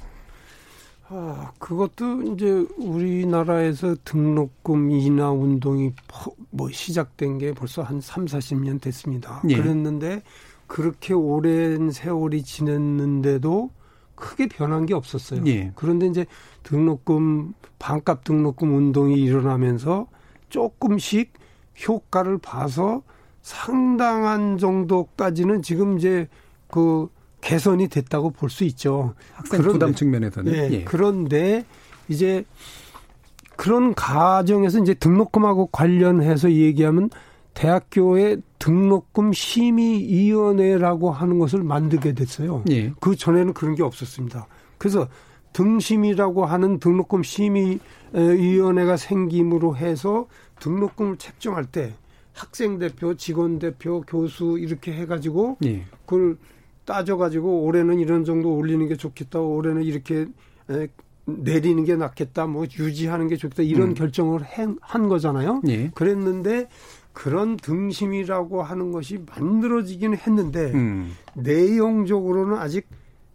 아, 그것도 이제 우리나라에서 등록금 인하 운동이 뭐 시작된 게 벌써 한 3, 40년 됐습니다. 예. 그랬는데 그렇게 오랜 세월이 지냈는데도 크게 변한 게 없었어요. 예. 그런데 이제 등록금 반값 등록금 운동이 일어나면서 조금씩 효과를 봐서 상당한 정도까지는 지금 이제 그 개선이 됐다고 볼 수 있죠. 학생 그런데, 부담 측면에서는. 예, 예. 그런데 이제 그런 가정에서 이제 등록금하고 관련해서 얘기하면 대학교의 등록금 심의위원회라고 하는 것을 만들게 됐어요. 예. 그 전에는 그런 게 없었습니다. 그래서 등심이라고 하는 등록금 심의위원회가 생김으로 해서 등록금을 책정할 때 학생 대표, 직원 대표, 교수 이렇게 해가지고 예. 그걸 따져가지고 올해는 이런 정도 올리는 게 좋겠다, 올해는 이렇게 내리는 게 낫겠다, 뭐 유지하는 게 좋겠다 이런 음. 결정을 한 거잖아요. 예. 그랬는데 그런 등심이라고 하는 것이 만들어지기는 했는데 음. 내용적으로는 아직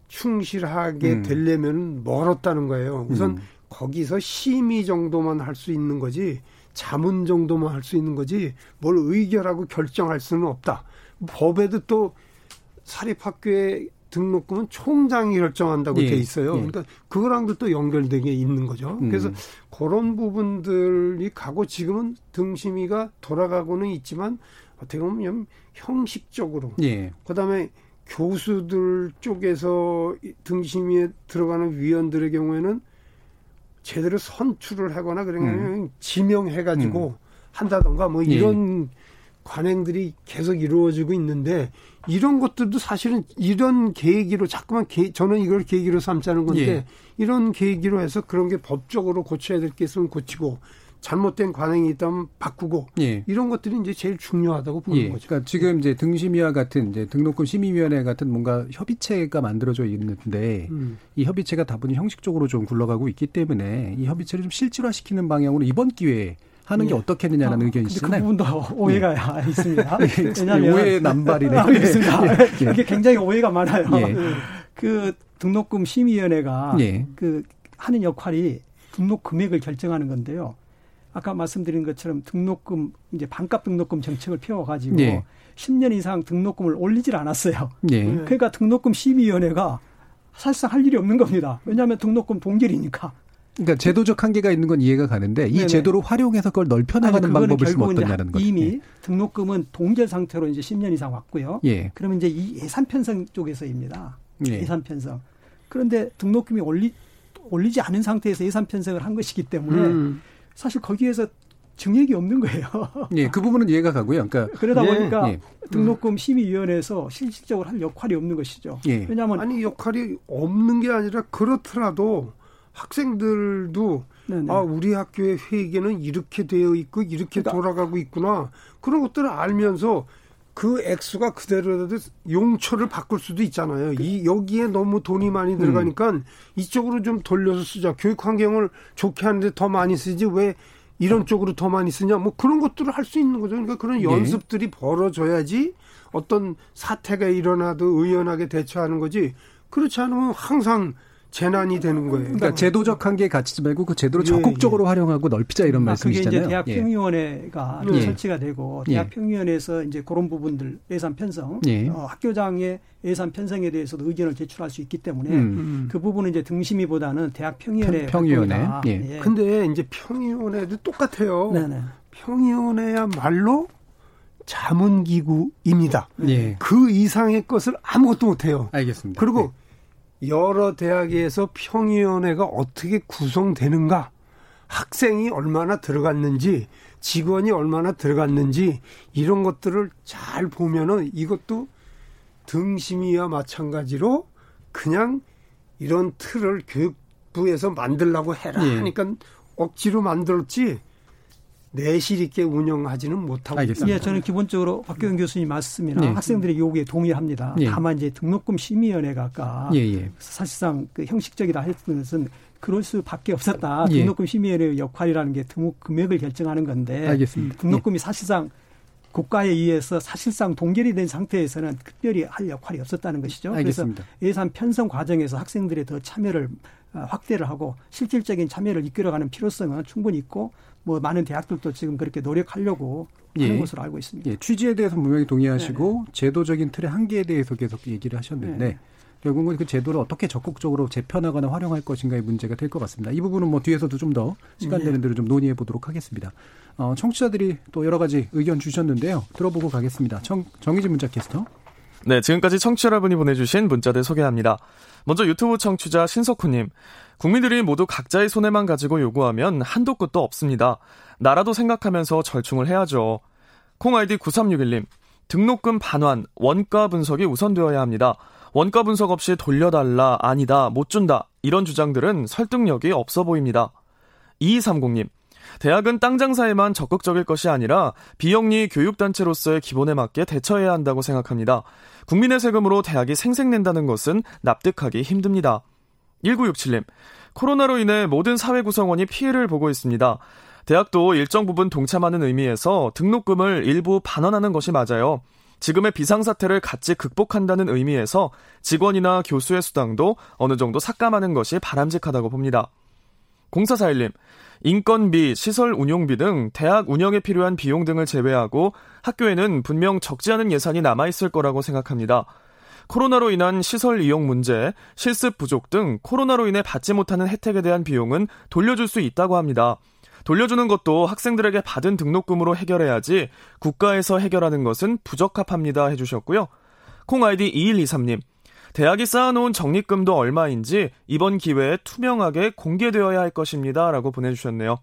충실하게 음. 되려면 멀었다는 거예요. 우선 음. 거기서 심의 정도만 할 수 있는 거지 자문 정도만 할 수 있는 거지 뭘 의결하고 결정할 수는 없다. 법에도 또 사립학교의 등록금은 총장이 결정한다고 예. 돼 있어요. 예. 그러니까 그거랑도 또 연결되게 있는 거죠. 음. 그래서 그런 부분들이 가고 지금은 등심위가 돌아가고는 있지만 어떻게 보면 형식적으로 예. 그다음에 교수들 쪽에서 등심위에 들어가는 위원들의 경우에는 제대로 선출을 하거나 그러면 음. 지명해가지고 음. 한다던가 뭐 예. 이런 관행들이 계속 이루어지고 있는데 이런 것들도 사실은 이런 계기로 자꾸만 계, 저는 이걸 계기로 삼자는 건데 예. 이런 계기로 해서 그런 게 법적으로 고쳐야 될 게 있으면 고치고 잘못된 관행이 있다면 바꾸고 예. 이런 것들이 이제 제일 중요하다고 보는 예. 거죠. 그러니까 지금 이제 등심위와 같은 이제 등록금 심의위원회 같은 뭔가 협의체가 만들어져 있는데 음. 이 협의체가 다분히 형식적으로 좀 굴러가고 있기 때문에 이 협의체를 좀 실질화시키는 방향으로 이번 기회에 하는 게 예. 어떻겠느냐는 아, 의견이 있잖아요. 그 부분도 오해가 예. 있습니다. 왜냐하면 오해 남발이네. 아, 알겠습니다. 예. 이게 굉장히 오해가 많아요. 예. 그 등록금 심의위원회가 예. 그 하는 역할이 등록 금액을 결정하는 건데요. 아까 말씀드린 것처럼 등록금 이제 반값 등록금 정책을 펴가지고 예. 10년 이상 등록금을 올리질 않았어요. 예. 그러니까 등록금 심의위원회가 사실상 할 일이 없는 겁니다. 왜냐하면 등록금 동결이니까. 그러니까 제도적 한계가 있는 건 이해가 가는데 이 네네. 제도를 활용해서 그걸 넓혀나가는 방법을 쓰면 어떠냐는 거죠. 이미 예. 등록금은 동결 상태로 이제 10년 이상 왔고요. 예. 그러면 이제 이 예산 편성 쪽에서입니다. 예. 산 편성. 그런데 등록금이 올리 올리지 않은 상태에서 예산 편성을 한 것이기 때문에 음. 사실 거기에서 증액이 없는 거예요. 예, 그 부분은 이해가 가고요. 그러니까 그러다 예, 보니까 예. 등록금 심의위원회에서 실질적으로 할 역할이 없는 것이죠. 예. 왜냐하면 아니 역할이 없는 게 아니라 그렇더라도 학생들도 네네. 아 우리 학교의 회계는 이렇게 되어 있고 이렇게 그러니까 돌아가고 있구나 그런 것들을 알면서 그 액수가 그대로라도 용처를 바꿀 수도 있잖아요. 이 여기에 너무 돈이 많이 들어가니까 이쪽으로 좀 돌려서 쓰자. 교육 환경을 좋게 하는데 더 많이 쓰지 왜 이런 쪽으로 더 많이 쓰냐. 뭐 그런 것들을 할 수 있는 거죠. 그러니까 그런 예. 연습들이 벌어져야지 어떤 사태가 일어나도 의연하게 대처하는 거지. 그렇지 않으면 항상 재난이 되는 거예요. 그러니까 제도적 한계에 갇히지 말고 그 제도를 예, 적극적으로 활용하고 넓히자 이런 아, 그게 말씀이시잖아요. 이제 대학 예. 예. 설치가 되고 예. 대학 평의위원회에서 이제 그런 부분들 예산 편성, 예. 어, 학교장의 예산 편성에 대해서도 의견을 제출할 수 있기 때문에 음. 그 부분은 이제 등심이보다는 대학 평의위원회 평- 평의위원회. 활동이다. 예. 근데 이제 평의원회도 똑같아요. 네네. 평의원회야말로 자문기구입니다. 예. 그 이상의 것을 아무것도 못해요. 알겠습니다. 그리고 여러 대학에서 평의원회가 어떻게 구성되는가, 학생이 얼마나 들어갔는지, 직원이 얼마나 들어갔는지 이런 것들을 잘 보면은 이것도 등심이와 마찬가지로 그냥 이런 틀을 교육부에서 만들라고 해라 예. 하니까 억지로 만들었지 내실 있게 운영하지는 못하고 알겠습니다. 예, 저는 기본적으로 박교영 교수님 말씀이나 예. 학생들의 요구에 동의합니다. 예. 다만 이제 등록금 심의위원회가 아까 예, 예. 사실상 그 형식적이다 했던 것은 그럴 수밖에 없었다. 예. 등록금 심의위원회의 역할이라는 게 등록 금액을 결정하는 건데 알겠습니다. 등록금이 사실상 국가에 의해서 사실상 동결이 된 상태에서는 특별히 할 역할이 없었다는 것이죠. 알겠습니다. 그래서 예산 편성 과정에서 학생들의 더 참여를 어, 확대를 하고 실질적인 참여를 이끌어가는 필요성은 충분히 있고 뭐 많은 대학들도 지금 그렇게 노력하려고 하는 예. 것으로 알고 있습니다. 예, 취지에 대해서 분명히 동의하시고 제도적인 틀의 한계에 대해서 계속 얘기를 하셨는데 네. 결국은 그 제도를 어떻게 적극적으로 재편하거나 활용할 것인가의 문제가 될 것 같습니다. 이 부분은 뭐 뒤에서도 좀 더 시간 예. 되는 대로 좀 논의해 보도록 하겠습니다. 어, 청취자들이 또 여러 가지 의견 주셨는데요. 들어보고 가겠습니다. 정, 정희진 문자 캐스터. 네, 지금까지 청취자 여러분이 보내주신 문자들 소개합니다. 먼저 유튜브 청취자 신석훈님. 국민들이 모두 각자의 손해만 가지고 요구하면 한도 끝도 없습니다. 나라도 생각하면서 절충을 해야죠. 콩 아이디 9361님. 등록금 반환, 원가 분석이 우선되어야 합니다. 원가 분석 없이 돌려달라, 아니다, 못 준다. 이런 주장들은 설득력이 없어 보입니다. 2230님. 대학은 땅 장사에만 적극적일 것이 아니라 비영리 교육단체로서의 기본에 맞게 대처해야 한다고 생각합니다. 국민의 세금으로 대학이 생색낸다는 것은 납득하기 힘듭니다. 1967님. 코로나로 인해 모든 사회 구성원이 피해를 보고 있습니다. 대학도 일정 부분 동참하는 의미에서 등록금을 일부 반환하는 것이 맞아요. 지금의 비상사태를 같이 극복한다는 의미에서 직원이나 교수의 수당도 어느 정도 삭감하는 것이 바람직하다고 봅니다. 0441님, 인건비, 시설 운용비 등 대학 운영에 필요한 비용 등을 제외하고 학교에는 분명 적지 않은 예산이 남아있을 거라고 생각합니다. 코로나로 인한 시설 이용 문제, 실습 부족 등 코로나로 인해 받지 못하는 혜택에 대한 비용은 돌려줄 수 있다고 합니다. 돌려주는 것도 학생들에게 받은 등록금으로 해결해야지 국가에서 해결하는 것은 부적합합니다 해주셨고요. 콩 아이디 2123님. 대학이 쌓아놓은 적립금도 얼마인지 이번 기회에 투명하게 공개되어야 할 것입니다. 라고 보내주셨네요.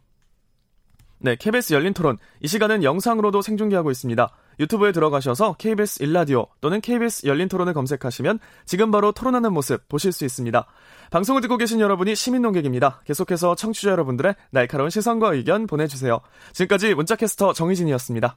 네, KBS 열린 토론. 이 시간은 영상으로도 생중계하고 있습니다. 유튜브에 들어가셔서 KBS 일라디오 또는 KBS 열린 토론을 검색하시면 지금 바로 토론하는 모습 보실 수 있습니다. 방송을 듣고 계신 여러분이 시민 농객입니다. 계속해서 청취자 여러분들의 날카로운 시선과 의견 보내주세요. 지금까지 문자캐스터 정희진이었습니다.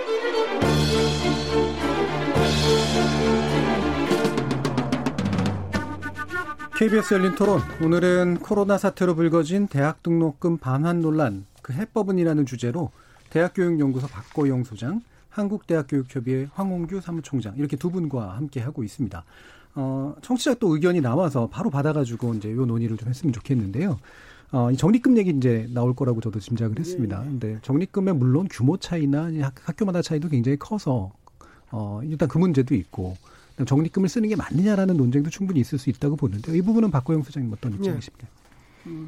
KBS 열린 토론. 오늘은 코로나 사태로 불거진 대학 등록금 반환 논란, 그 해법은이라는 주제로 대학교육연구소 박고영 소장, 한국대학교육협의회 황홍규 사무총장 이렇게 두 분과 함께 하고 있습니다. 어, 청취자 또 의견이 나와서 바로 받아가지고 이제 요 논의를 좀 했으면 좋겠는데요. 어, 이 적립금 얘기 이제 나올 거라고 저도 짐작을 했습니다. 예, 예. 근데 적립금의 물론 규모 차이나 학, 학교마다 차이도 굉장히 커서 어, 일단 그 문제도 있고 적립금을 쓰는 게 맞느냐라는 논쟁도 충분히 있을 수 있다고 보는데 이 부분은 박고영 소장님 어떤 입장이십니까? 음,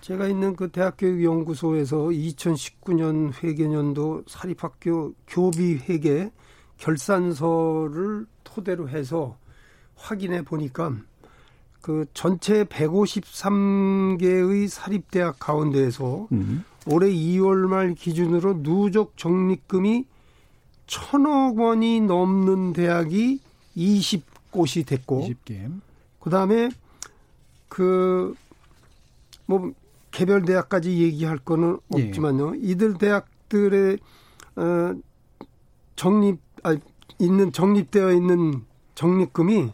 제가 있는 그 대학교육연구소에서 2019년 회계년도 사립학교 교비 회계 결산서를 토대로 해서 확인해 보니까 그 전체 153개의 사립대학 가운데에서 음. 올해 2월 말 기준으로 누적 적립금이 천억 원이 넘는 대학이 20곳이 됐고 20개. 그다음에 그 뭐 개별 대학까지 얘기할 거는 예. 없지만요. 이들 대학들의 어 적립 아 있는 적립되어 있는 적립금이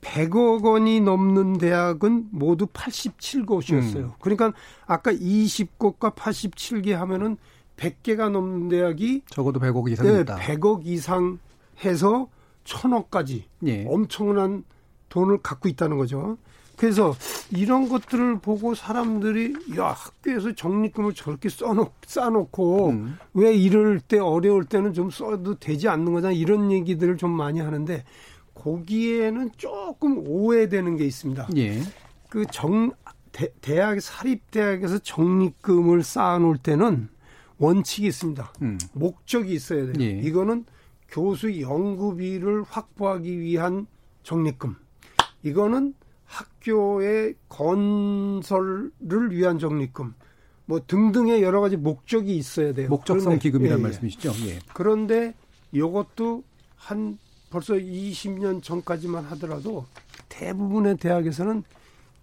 100억 원이 넘는 대학은 모두 87곳이었어요. 음. 그러니까 아까 20곳과 87개 하면은 100개가 넘는 대학이 적어도 100억 이상 네, 있다. 100억 이상 해서 천억까지 예. 엄청난 돈을 갖고 있다는 거죠. 그래서 이런 것들을 보고 사람들이 야 학교에서 적립금을 저렇게 써놓 쌓아놓고 음. 왜 이럴 때 어려울 때는 좀 써도 되지 않는 거냐 이런 얘기들을 좀 많이 하는데 거기에는 조금 오해되는 게 있습니다. 예. 그 정 대 학 사립 대학에서 적립금을 쌓아놓을 때는 원칙이 있습니다. 음. 목적이 있어야 돼요. 예. 이거는 교수 연구비를 확보하기 위한 적립금. 이거는 학교의 건설을 위한 적립금. 뭐 등등의 여러 가지 목적이 있어야 돼요. 목적성 그런데- 기금이라는 예, 예. 말씀이시죠? 예. 그런데 이것도 한 벌써 20년 전까지만 하더라도 대부분의 대학에서는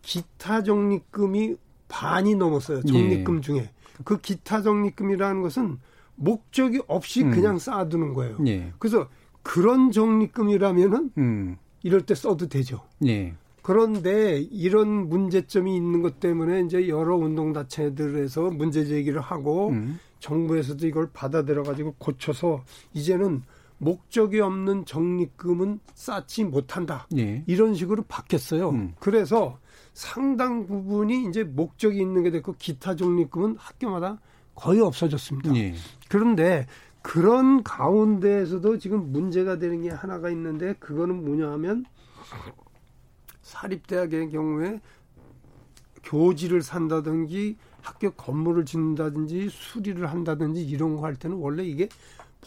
기타 적립금이 반이 넘었어요. 적립금 예. 중에. 그 기타 적립금이라는 것은 목적이 없이 음. 그냥 쌓아두는 거예요. 예. 그래서 그런 적립금이라면은 음. 이럴 때 써도 되죠. 예. 그런데 이런 문제점이 있는 것 때문에 이제 여러 운동단체들에서 문제 제기를 하고 음. 정부에서도 이걸 받아들여 가지고 고쳐서 이제는 목적이 없는 적립금은 쌓지 못한다. 예. 이런 식으로 바뀌었어요. 음. 그래서 상당 부분이 이제 목적이 있는 게 됐고 기타 적립금은 학교마다 거의 없어졌습니다. 예. 그런데 그런 가운데에서도 지금 문제가 되는 게 하나가 있는데 그거는 뭐냐 하면 사립대학의 경우에 교지를 산다든지 학교 건물을 짓는다든지 수리를 한다든지 이런 거 할 때는 원래 이게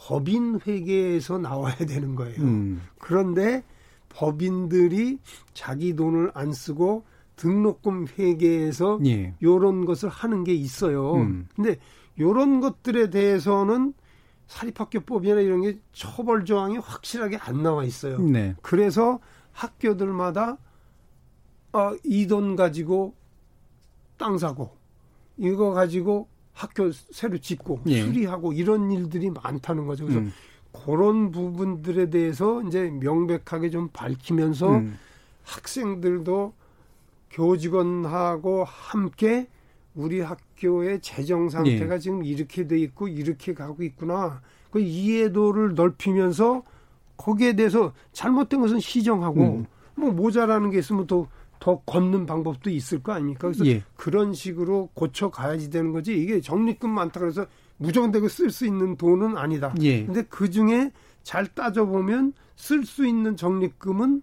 법인 회계에서 나와야 되는 거예요. 음. 그런데 법인들이 자기 돈을 안 쓰고 등록금 회계에서 예. 요런 것을 하는 게 있어요. 음. 근데 요런 것들에 대해서는 사립학교법이나 이런 게 처벌 조항이 확실하게 안 나와 있어요. 네. 그래서 학교들마다 어, 이돈 가지고 땅 사고 이거 가지고 학교 새로 짓고 예. 수리하고 이런 일들이 많다는 거죠. 그래서 음. 그런 부분들에 대해서 이제 명백하게 좀 밝히면서 음. 학생들도 교직원하고 함께 우리 학교의 재정 상태가 예. 지금 이렇게 돼 있고 이렇게 가고 있구나. 그 이해도를 넓히면서 거기에 대해서 잘못된 것은 시정하고 음. 뭐 모자라는 게 있으면 또 더 걷는 방법도 있을 거 아닙니까? 그래서 예. 그런 식으로 고쳐 가야지 되는 거지. 이게 적립금 많다 그래서 무정되고 쓸 수 있는 돈은 아니다. 예. 근데 그 중에 잘 따져 보면 쓸 수 있는 적립금은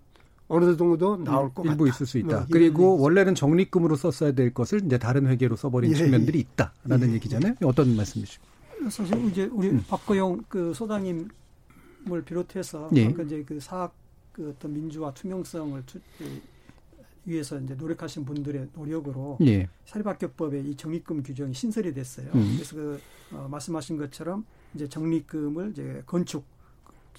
어느 정도 나올 것 일부 같다. 있을 수 있다. 뭐 그리고 원래는 적립금으로 썼어야 될 것을 이제 다른 회계로 써버린 예, 측면들이 예. 있다라는 예, 얘기잖아요. 어떤 말씀이시죠? 사실 이제 우리 음. 박거용 그 소장님을 비롯해서 예. 아까 이제 그 사학 그 어떤 민주화 투명성을 투, 그 위해서 이제 노력하신 분들의 노력으로 예. 사립학교법에 이 적립금 규정이 신설이 됐어요. 음. 그래서 그 어, 말씀하신 것처럼 이제 적립금을 이제 건축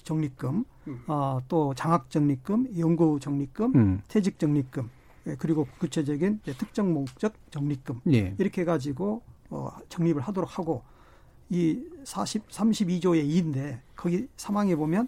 적립금, 음. 어, 또 장학 적립금, 연구 적립금, 음. 퇴직 적립금, 예, 그리고 구체적인 이제 특정 목적 적립금 예. 이렇게 가지고 어, 적립을 하도록 하고 이 40, 32조의 2인데 거기 사망에 보면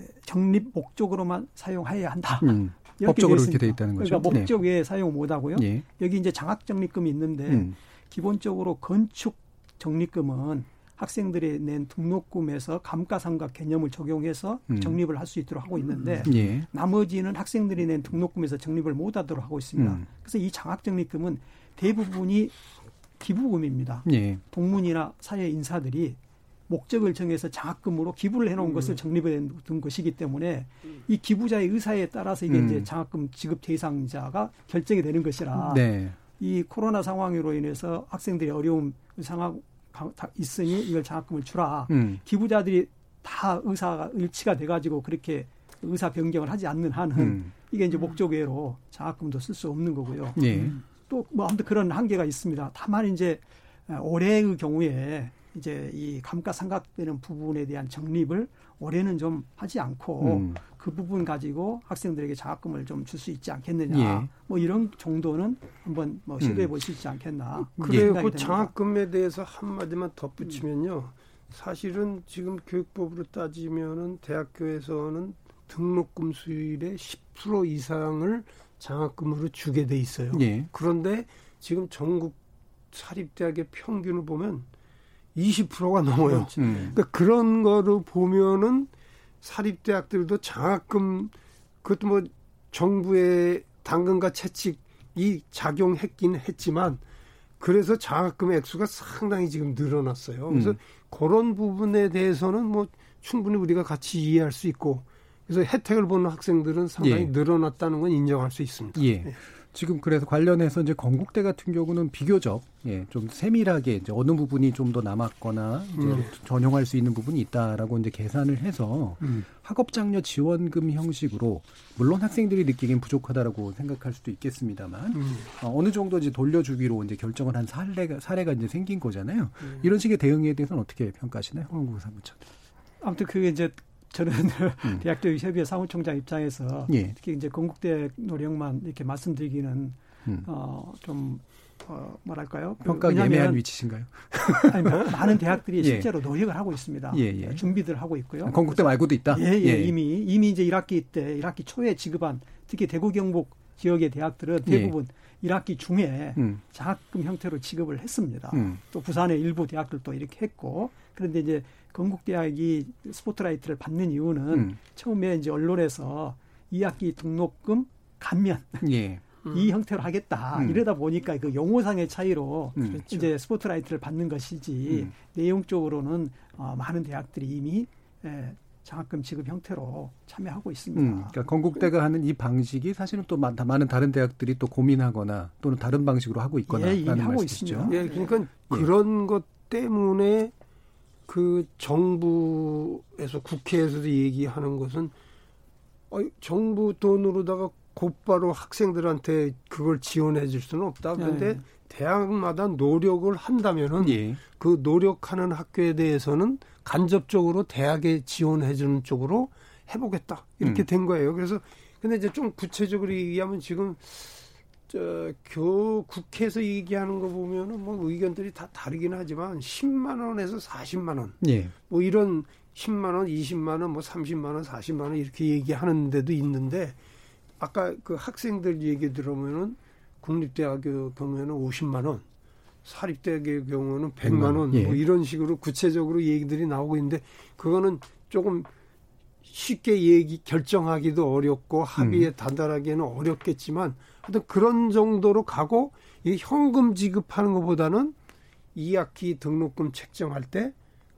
예, 적립 목적으로만 사용해야 한다. 음. 법적으로 이렇게 돼. 있다는 거죠. 그러니까 목적 외에 사용 못 하고요. 예. 여기 이제 장학 적립금이 있는데 음. 기본적으로 건축 적립금은 학생들이 낸 등록금에서 감가상각 개념을 적용해서 음. 적립을 할 수 있도록 하고 있는데 예. 나머지는 학생들이 낸 등록금에서 적립을 못 하도록 하고 있습니다. 음. 그래서 이 장학 적립금은 대부분이 기부금입니다. 예. 동문이나 사회 인사들이 목적을 정해서 장학금으로 기부를 해놓은 음. 것을 정립해 둔 것이기 때문에 이 기부자의 의사에 따라서 이게 음. 이제 장학금 지급 대상자가 결정이 되는 것이라 네. 이 코로나 상황으로 인해서 학생들이 어려움 상황 있으니 이걸 장학금을 주라. 음. 기부자들이 다 의사가 일치가 돼가지고 그렇게 의사 변경을 하지 않는 한은 음. 이게 이제 목적 외로 장학금도 쓸 수 없는 거고요. 예. 또뭐 아무튼 그런 한계가 있습니다. 다만 이제 올해의 경우에 이제 이 감가상각되는 부분에 대한 정립을 올해는 좀 하지 않고 음. 그 부분 가지고 학생들에게 장학금을 좀 줄 수 있지 않겠느냐. 예. 뭐 이런 정도는 한번 뭐 시도해 음. 볼수 있지 않겠나. 그래요. 생각이 그 됩니다. 장학금에 대해서 한마디만 덧붙이면요. 사실은 지금 교육법으로 따지면은 대학교에서는 등록금 수율의 10% 이상을 장학금으로 주게 돼 있어요. 예. 그런데 지금 전국 사립대학의 평균을 보면 20%가 넘어요. 음. 그러니까 그런 거를 보면은 사립대학들도 장학금 그것도 뭐 정부의 당근과 채찍이 작용했긴 했지만 그래서 장학금의 액수가 상당히 지금 늘어났어요. 그래서 음. 그런 부분에 대해서는 뭐 충분히 우리가 같이 이해할 수 있고 그래서 혜택을 보는 학생들은 상당히 예. 늘어났다는 건 인정할 수 있습니다. 예. 지금 그래서 관련해서 이제 건국대 같은 경우는 비교적 예, 좀 세밀하게 이제 어느 부분이 좀 더 남았거나 이제 음. 전용할 수 있는 부분이 있다라고 이제 계산을 해서 음. 학업장려 지원금 형식으로 물론 학생들이 느끼기엔 부족하다라고 생각할 수도 있겠습니다만 음. 어, 느 정도 이제 돌려주기로 이제 결정을 한 사례가 사례가 이제 생긴 거잖아요. 음. 이런 식의 대응에 대해서는 어떻게 평가하시나요, 홍구 사무처? 아무튼 그게 이제 저는 음. 대학교 협의회 사무총장 입장에서 예. 특히 이제 건국대 노력만 이렇게 말씀드리기는 음. 어좀 어, 뭐랄까요? 그 평가 왜냐하면 예매한 위치신가요? 아니, 뭐 많은 대학들이 예. 실제로 노력을 하고 있습니다. 예, 예. 준비들 하고 있고요. 아, 건국대 말고도 있다. 예, 예, 예. 이미 이미 이제 1학기 때 1학기 초에 지급한 특히 대구 경북 지역의 대학들은 대부분 1학기 중에 예. 음. 장학금 형태로 지급을 했습니다. 음. 또 부산의 일부 대학들도 이렇게 했고 그런데 이제 건국대학이 스포트라이트를 받는 이유는 음. 처음에 이제 언론에서 2학기 등록금 감면 예. 이 형태로 하겠다 음. 이러다 보니까 그 용어상의 차이로 음. 그렇죠. 이제 스포트라이트를 받는 것이지 음. 내용적으로는 어, 많은 대학들이 이미 예, 장학금 지급 형태로 참여하고 있습니다. 음, 그러니까 건국대가 하는 이 방식이 사실은 또 많, 많은 다른 대학들이 또 고민하거나 또는 다른 방식으로 하고 있거나 예, 이미 하고 말씀이시죠. 있습니다. 예, 그러니까 예. 그런 것 때문에 그 정부에서 국회에서도 얘기하는 것은 어, 정부 돈으로다가 곧바로 학생들한테 그걸 지원해 줄 수는 없다. 그런데 네. 대학마다 노력을 한다면은 예. 그 노력하는 학교에 대해서는 간접적으로 대학에 지원해 주는 쪽으로 해보겠다. 이렇게 음. 된 거예요. 그래서 근데 이제 좀 구체적으로 얘기하면 지금 저, 교, 국회에서 얘기하는 거 보면은 뭐 의견들이 다 다르긴 하지만 10만 원에서 40만 원. 예. 뭐 이런 10만 원, 20만 원, 뭐 30만 원, 40만 원 이렇게 얘기하는 데도 있는데 아까 그 학생들 얘기 들으면은 국립대학교 경우에는 50만 원, 사립대학의 경우는 100만 원, 예. 뭐 이런 식으로 구체적으로 얘기들이 나오고 있는데 그거는 조금 쉽게 얘기 결정하기도 어렵고 합의에 단단하기에는 어렵겠지만 하여튼 그런 정도로 가고 이 현금 지급하는 것보다는 2학기 등록금 책정할 때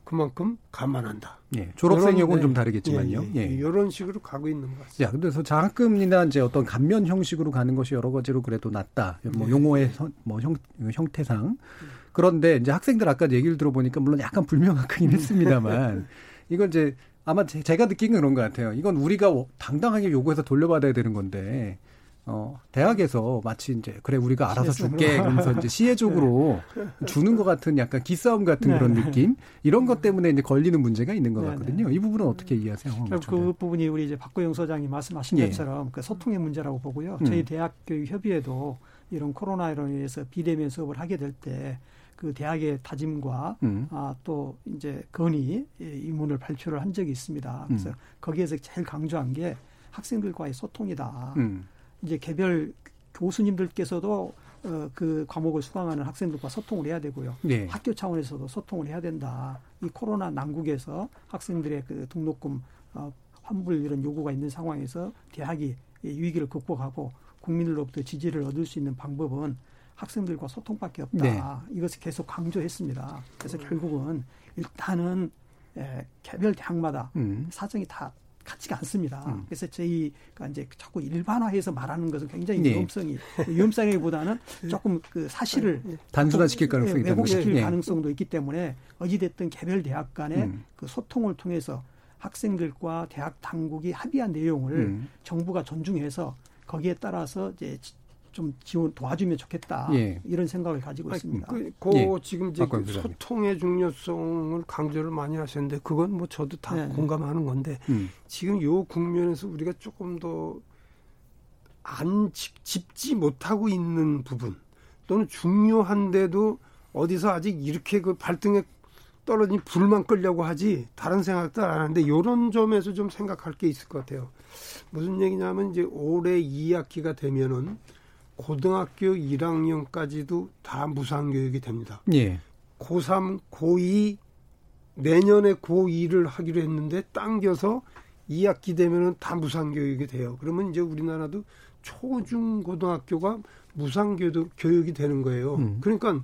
그만큼 감안한다. 예. 졸업생하고는 이런, 좀 네. 다르겠지만요. 예, 예, 예. 이런 식으로 가고 있는 것 같습니다. 야, 그래서 장학금이나 이제 어떤 감면 형식으로 가는 것이 여러 가지로 그래도 낫다. 뭐 네. 용어의 선- 뭐 형, 형태상. 그런데 이제 학생들 아까 얘기를 들어보니까 물론 약간 불명확하긴 했습니다만 이건 이제 아마 제- 제가 느낀 건 그런 것 같아요. 이건 우리가 당당하게 요구해서 돌려받아야 되는 건데 어, 대학에서 마치 이제 그래 우리가 알아서 줄게 그러면서 이제 시혜적으로 주는 것 같은 약간 기싸움 같은 네. 그런 느낌 이런 것 때문에 이제 걸리는 문제가 있는 것 네, 같거든요. 이 부분은 어떻게 이해하세요? 부총장? 그 부분이 우리 이제 박고영 소장이 말씀하신 예. 것처럼 그 소통의 문제라고 보고요. 음. 저희 대학교육협의회도 이런 코로나로 인해서 비대면 수업을 하게 될 때 그 대학의 다짐과 음. 아, 또 이제 건의 이 문을 발표를 한 적이 있습니다. 그래서 음. 거기에서 제일 강조한 게 학생들과의 소통이다. 음. 이제 개별 교수님들께서도 어, 그 과목을 수강하는 학생들과 소통을 해야 되고요. 네. 학교 차원에서도 소통을 해야 된다. 이 코로나 난국에서 학생들의 그 등록금 어, 환불 이런 요구가 있는 상황에서 대학이 이 위기를 극복하고 국민들로부터 지지를 얻을 수 있는 방법은 학생들과 소통밖에 없다. 네. 이것을 계속 강조했습니다. 그래서 결국은 일단은 에, 개별 대학마다 음. 사정이 다 같지가 않습니다. 음. 그래서 저희가 이제 자꾸 일반화해서 말하는 것은 굉장히 네. 위험성이 위험성이보다는 조금 그 사실을 단순화시킬 조금, 가능성이 예, 왜곡시킬. 예. 가능성도 있기 때문에 어찌됐든 개별 대학 간의 음. 그 소통을 통해서 학생들과 대학 당국이 합의한 내용을 음. 정부가 존중해서 거기에 따라서 이제 지- 좀 지원 도와주면 좋겠다 예. 이런 생각을 가지고 아니, 있습니다. 그, 그 예. 지금 이제 그. 소통의 중요성을 강조를 많이 하셨는데 그건 뭐 저도 다 네. 공감하는 건데 음. 지금 요 국면에서 우리가 조금 더 안 짚지 못하고 있는 부분 또는 중요한데도 어디서 아직 이렇게 그 발등에 떨어진 불만 끌려고 하지 다른 생각도 안 하는데 이런 점에서 좀 생각할 게 있을 것 같아요. 무슨 얘기냐면 이제 올해 2학기가 되면은 고등학교 1학년까지도 다 무상교육이 됩니다. 예. 고3, 고2 내년에 고2를 하기로 했는데 당겨서 2학기 되면은 다 무상교육이 돼요. 그러면 이제 우리나라도 초중 고등학교가 무상교육 교육이 되는 거예요. 음. 그러니까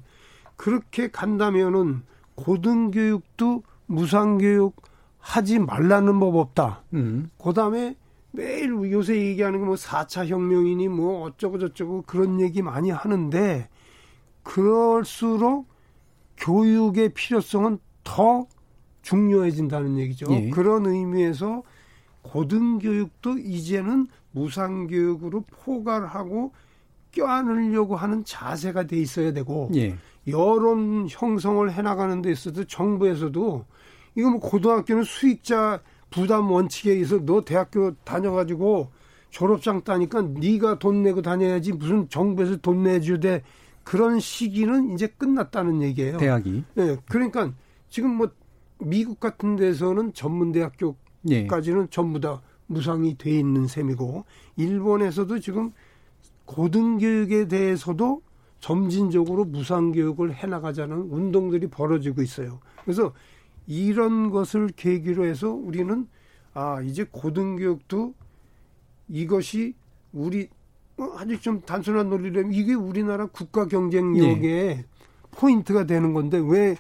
그렇게 간다면은 고등교육도 무상교육 하지 말라는 법 없다. 음. 그 다음에 매일 요새 얘기하는 게 뭐 4차 혁명이니 뭐 어쩌고 저쩌고 그런 얘기 많이 하는데 그럴수록 교육의 필요성은 더 중요해진다는 얘기죠. 예. 그런 의미에서 고등교육도 이제는 무상교육으로 포괄 하고 껴안으려고 하는 자세가 돼 있어야 되고 예. 여론 형성을 해나가는 데 있어도 정부에서도 이거 뭐 고등학교는 수익자 부담 원칙에 의해서 너 대학교 다녀가지고 졸업장 따니까 네가 돈 내고 다녀야지 무슨 정부에서 돈 내주대 그런 시기는 이제 끝났다는 얘기예요. 대학이. 예, 그러니까 지금 뭐 미국 같은 데서는 전문 대학교까지는 예. 전부 다 무상이 돼 있는 셈이고 일본에서도 지금 고등교육에 대해서도 점진적으로 무상교육을 해나가자는 운동들이 벌어지고 있어요. 그래서 이런 것을 계기로 해서 우리는 아 이제 고등교육도 이것이 우리 어, 아주 좀 단순한 논리라면 이게 우리나라 국가 경쟁력의 포인트가 되는 건데 왜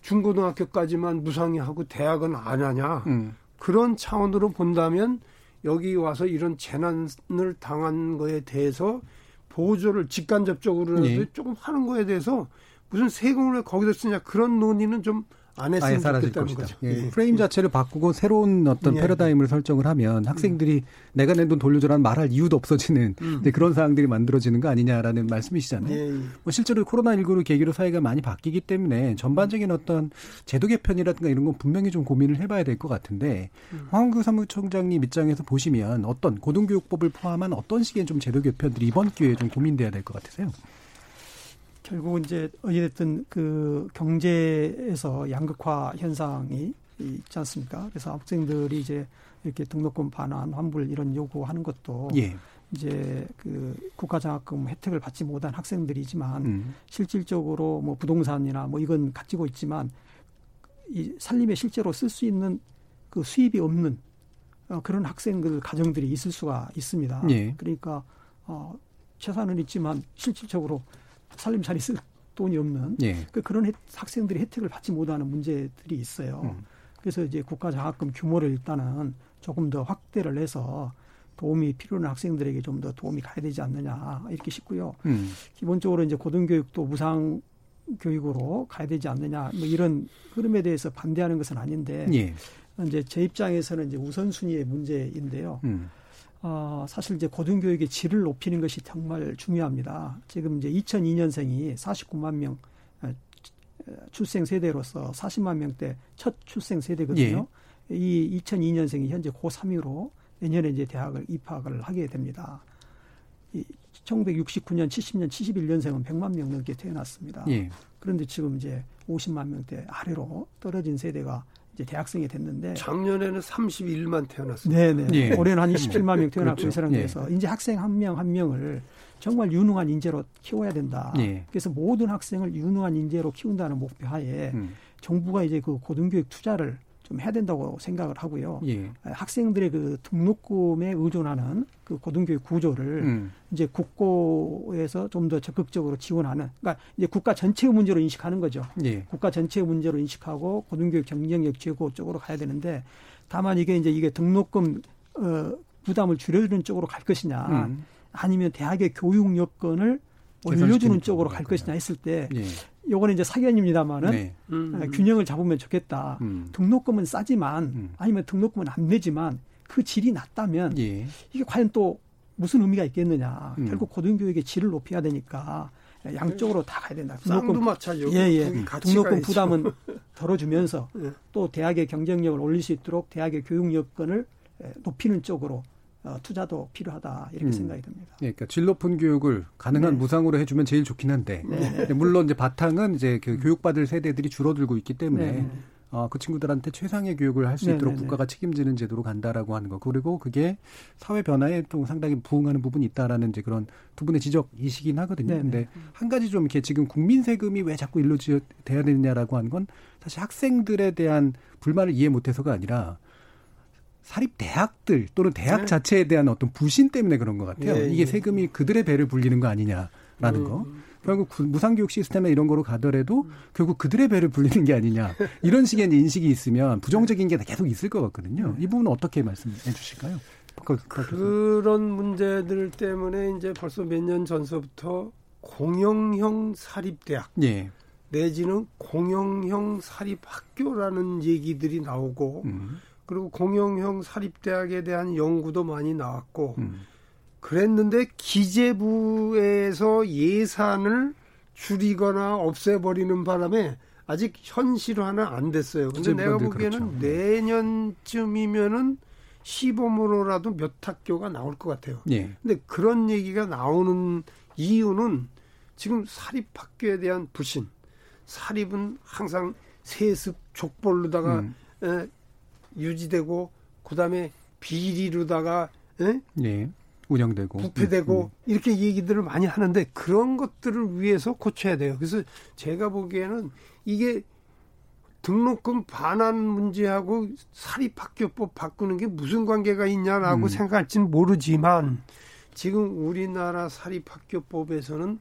중고등학교까지만 무상히 하고 대학은 안 하냐 음. 그런 차원으로 본다면 여기 와서 이런 재난을 당한 거에 대해서 보조를 직간접적으로라도 예. 조금 하는 거에 대해서 무슨 세금을 왜 거기다 쓰냐 그런 논의는 좀 안 했으면 사라질 것이다. 거죠. 예. 예. 프레임 자체를 바꾸고 새로운 어떤 예. 패러다임을 설정을 하면 학생들이 내가 낸 돈 돌려줘라는 말할 이유도 없어지는 음. 그런 상황들이 만들어지는 거 아니냐라는 말씀이시잖아요. 예, 예. 뭐 실제로 코로나19를 계기로 사회가 많이 바뀌기 때문에 전반적인 어떤 제도 개편이라든가 이런 건 분명히 좀 고민을 해봐야 될 것 같은데 음. 황원규 사무총장님 입장에서 보시면 어떤 고등교육법을 포함한 어떤 식의 좀 제도 개편들이 이번 기회에 좀 고민돼야 될 것 같으세요? 결국은 이제 어찌됐든 그 경제에서 양극화 현상이 있지 않습니까? 그래서 학생들이 이제 이렇게 등록금 반환, 환불 이런 요구하는 것도 예. 이제 그 국가장학금 혜택을 받지 못한 학생들이지만 음. 실질적으로 뭐 부동산이나 뭐 이건 가지고 있지만 이 살림에 실제로 쓸 수 있는 그 수입이 없는 어, 그런 학생들 가정들이 있을 수가 있습니다. 예. 그러니까 어, 최소한은 있지만 실질적으로 살림살이 쓸 돈이 없는 예. 그 그런 혜- 학생들이 혜택을 받지 못하는 문제들이 있어요. 음. 그래서 이제 국가 장학금 규모를 일단은 조금 더 확대를 해서 도움이 필요한 학생들에게 좀 더 도움이 가야 되지 않느냐 이렇게 싶고요. 음. 기본적으로 이제 고등교육도 무상 교육으로 가야 되지 않느냐 뭐 이런 흐름에 대해서 반대하는 것은 아닌데 예. 이제 제 입장에서는 이제 우선순위의 문제인데요. 음. 어, 사실 이제 고등교육의 질을 높이는 것이 정말 중요합니다. 지금 이제 2002년생이 49만 명 어, 출생 세대로서 40만 명대 첫 출생 세대거든요. 이 2002년생이 현재 고3으로 내년에 이제 대학을 입학을 하게 됩니다. 이 1969년, 70년, 71년생은 100만 명 넘게 태어났습니다. 예. 그런데 지금 이제 50만 명대 아래로 떨어진 세대가 이제 대학생이 됐는데 작년에는 31만 태어났습니다. 네네. 예. 올해는 한 27만 명 태어났고 그렇죠. 이 사람들에서 이제 학생 한 명 한 명을 정말 유능한 인재로 키워야 된다. 예. 그래서 모든 학생을 유능한 인재로 키운다는 목표 하에 음. 정부가 이제 그 고등교육 투자를 좀 해야 된다고 생각을 하고요. 예. 학생들의 그 등록금에 의존하는 그 고등교육 구조를 음. 이제 국고에서 좀 더 적극적으로 지원하는, 그러니까 이제 국가 전체의 문제로 인식하는 거죠. 예. 국가 전체의 문제로 인식하고 고등교육 경쟁력 제고 쪽으로 가야 되는데 다만 이게 이제 이게 등록금 어, 부담을 줄여주는 쪽으로 갈 것이냐, 음. 아니면 대학의 교육 여건을 올려주는 쪽으로 갈 것이냐 했을 때, 예. 요거는 이제 사견입니다만은 네. 음. 어, 균형을 잡으면 좋겠다. 음. 등록금은 싸지만 음. 아니면 등록금은 안 내지만 그 질이 낮다면 예. 이게 과연 또 무슨 의미가 있겠느냐. 음. 결국 고등교육의 질을 높여야 되니까 양쪽으로 다 가야 된다. 쌍도 마찬가지고 예, 예. 등록금 있죠. 부담은 덜어주면서 예. 또 대학의 경쟁력을 올릴 수 있도록 대학의 교육 여건을 에, 높이는 쪽으로 어, 투자도 필요하다 이렇게 음. 생각이 듭니다. 예, 그러니까 질 높은 교육을 가능한 네. 무상으로 해주면 제일 좋긴 한데 근데 물론 이제 바탕은 이제 그 교육받을 세대들이 줄어들고 있기 때문에 네. 어, 그 친구들한테 최상의 교육을 할수 네, 있도록 네, 네. 국가가 책임지는 제도로 간다라고 하는 거 그리고 그게 사회 변화에 또 상당히 부응하는 부분이 있다라는 이제 그런 두 분의 지적이시긴 하거든요. 네, 근데 네. 한 가지 좀 이렇게 지금 국민 세금이 왜 자꾸 일로 지어 돼야 되느냐라고 하는 건 사실 학생들에 대한 불만을 이해 못해서가 아니라 사립 대학들 또는 대학 네. 자체에 대한 어떤 부신 때문에 그런 것 같아요. 예, 이게 예. 세금이 그들의 배를 불리는 거 아니냐라는 거. 음. 결국 구- 무상교육 시스템이나 이런 거로 가더라도 결국 그들의 배를 불리는 게 아니냐. 이런 식의 인식이 있으면 부정적인 게 계속 있을 것 같거든요. 이 부분은 어떻게 말씀해 주실까요? 그런 문제들 때문에 이제 벌써 몇 년 전서부터 공영형 사립대학 예. 내지는 공영형 사립학교라는 얘기들이 나오고 음, 그리고 공영형 사립대학에 대한 연구도 많이 나왔고 음. 그랬는데 기재부에서 예산을 줄이거나 없애버리는 바람에 아직 현실화는 안 됐어요. 근데 내가 늘 보기에는 그렇죠. 내년쯤이면은 시범으로라도 몇 학교가 나올 것 같아요. 예. 근데 그런 얘기가 나오는 이유는 지금 사립학교에 대한 부신. 사립은 항상 세습 족벌로다가 음. 에, 유지되고 그다음에 비리로다가 에? 예. 운영되고. 부패되고 음, 이렇게 얘기들을 많이 하는데 그런 것들을 위해서 고쳐야 돼요. 그래서 제가 보기에는 이게 등록금 반환 문제하고 사립학교법 바꾸는 게 무슨 관계가 있냐라고 음. 생각할지는 모르지만 지금 우리나라 사립학교법에서는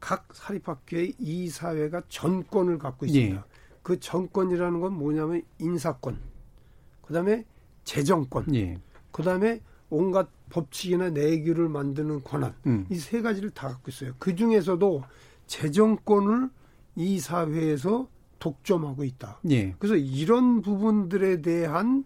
각 사립학교의 이사회가 전권을 갖고 있습니다. 예. 그 전권이라는 건 뭐냐면 인사권, 그다음에 재정권, 예. 그다음에 온갖 법칙이나 내규를 만드는 권한 음. 이세 가지를 다 갖고 있어요. 그 중에서도 재정권을 이 사회에서 독점하고 있다. 예. 그래서 이런 부분들에 대한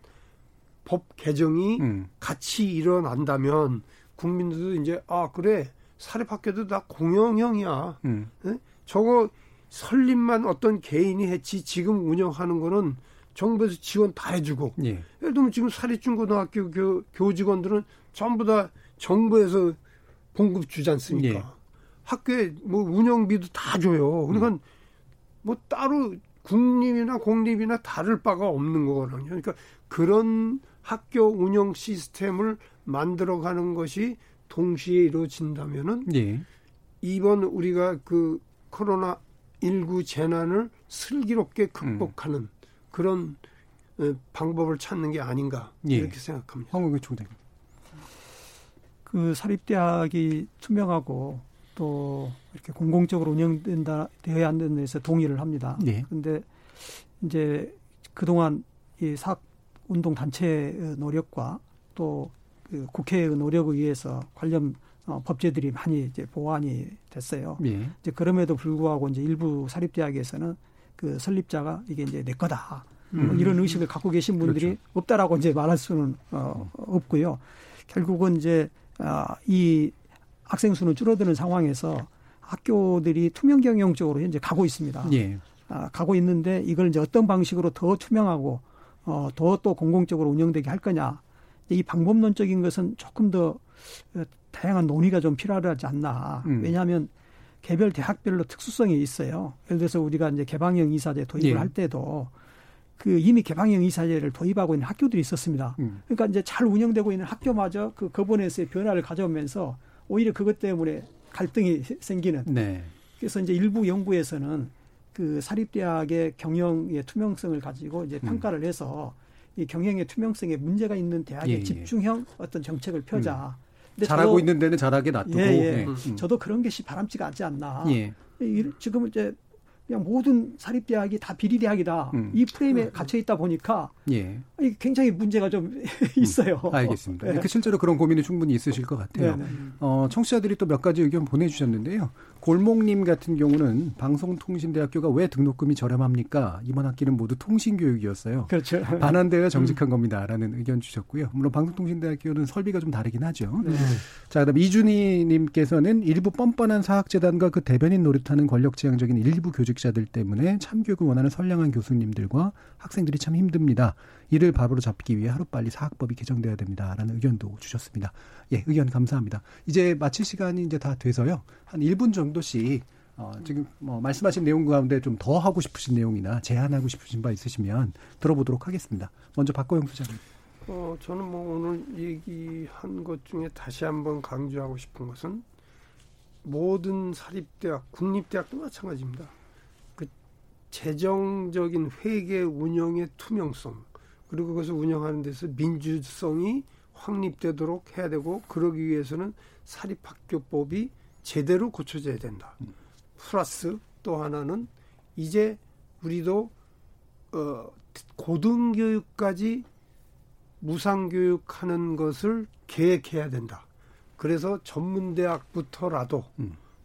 법 개정이 음. 같이 일어난다면 국민들도 이제 아 그래 사립학교도 다 공영형이야. 음. 예? 저거 설립만 어떤 개인이 했지 지금 운영하는 거는 정부에서 지원 다 해주고 예. 예를 들면 지금 사립중고등학교 교, 교직원들은 전부 다 정부에서 봉급 주지 않습니까? 예. 학교에 뭐 운영비도 다 줘요. 그러니까 뭐 따로 국립이나 공립이나 다를 바가 없는 거거든요. 그러니까 그런 학교 운영 시스템을 만들어가는 것이 동시에 이루어진다면은 예. 이번 우리가 그 코로나 19 재난을 슬기롭게 극복하는 그런 어, 방법을 찾는 게 아닌가 예. 이렇게 생각합니다. 황국의 총장. 그 사립대학이 투명하고 또 이렇게 공공적으로 운영된다 되어야 한다는 데서 동의를 합니다. 네. 그런데 이제 그동안 이 사학 운동 단체의 노력과 또 그 국회의 노력에 의해서 관련 어, 법제들이 많이 이제 보완이 됐어요. 예. 이제 그럼에도 불구하고 이제 일부 사립대학에서는 그 설립자가 이게 이제 내 거다. 음. 뭐 이런 의식을 갖고 계신 분들이 그렇죠. 없다라고 이제 말할 수는 어, 없고요. 결국은 이제 아, 이 학생 수는 줄어드는 상황에서 학교들이 투명 경영 쪽으로 현재 가고 있습니다. 예. 아, 가고 있는데 이걸 이제 어떤 방식으로 더 투명하고 어, 더 또 공공적으로 운영되게 할 거냐. 이 방법론적인 것은 조금 더 어, 다양한 논의가 좀 필요하지 않나. 음. 왜냐하면 개별 대학별로 특수성이 있어요. 예를 들어서 우리가 이제 개방형 이사제 도입을 예. 할 때도 그 이미 개방형 이사제를 도입하고 있는 학교들이 있었습니다. 음. 그러니까 이제 잘 운영되고 있는 학교마저 그 거버넌스의 변화를 가져오면서 오히려 그것 때문에 갈등이 생기는 네. 그래서 이제 일부 연구에서는 그 사립대학의 경영의 투명성을 가지고 이제 음. 평가를 해서 이 경영의 투명성에 문제가 있는 대학에 예, 예. 집중형 어떤 정책을 펴자. 잘하고 저도- 있는 데는 잘하게 놔두고. 예, 예. 예. 음. 저도 그런 것이 바람직하지 않나. 예. 이- 지금 이제 그냥 모든 사립대학이 다 비리대학이다. 음. 이 프레임에 갇혀 있다 보니까 예. 이 굉장히 문제가 좀 있어요. 알겠습니다. 네. 그 실제로 그런 고민이 충분히 있으실 것 같아요. 네, 네. 어, 청취자들이 또 몇 가지 의견 보내주셨는데요. 골목님 같은 경우는 방송통신대학교가 왜 등록금이 저렴합니까? 이번 학기는 모두 통신교육이었어요. 그렇죠. 반환대가 정직한 겁니다 라는 의견 주셨고요. 물론 방송통신대학교는 설비가 좀 다르긴 하죠. 네. 자, 그 다음 이준희님께서는 일부 뻔뻔한 사학재단과 그 대변인 노릇하는 권력지향적인 일부 교직 자들 때문에 참교육을 원하는 선량한 교수님들과 학생들이 참 힘듭니다. 이를 바로 잡기 위해 하루빨리 사학법이 개정돼야 됩니다라는 의견도 주셨습니다. 예, 의견 감사합니다. 이제 마칠 시간이 이제 다 돼서요. 한 1분 정도씩 어, 지금 뭐 말씀하신 내용 가운데 좀 더 하고 싶으신 내용이나 제안하고 싶으신 바 있으시면 들어보도록 하겠습니다. 먼저 박고영 소장님. 어, 저는 뭐 오늘 얘기한 것 중에 다시 한번 강조하고 싶은 것은 모든 사립대학, 국립대학도 마찬가지입니다. 그 재정적인 회계 운영의 투명성, 그리고 그것을 운영하는 데서 민주성이 확립되도록 해야 되고, 그러기 위해서는 사립학교법이 제대로 고쳐져야 된다. 플러스 또 하나는 이제 우리도 어, 고등교육까지 무상교육하는 것을 계획해야 된다. 그래서 전문대학부터라도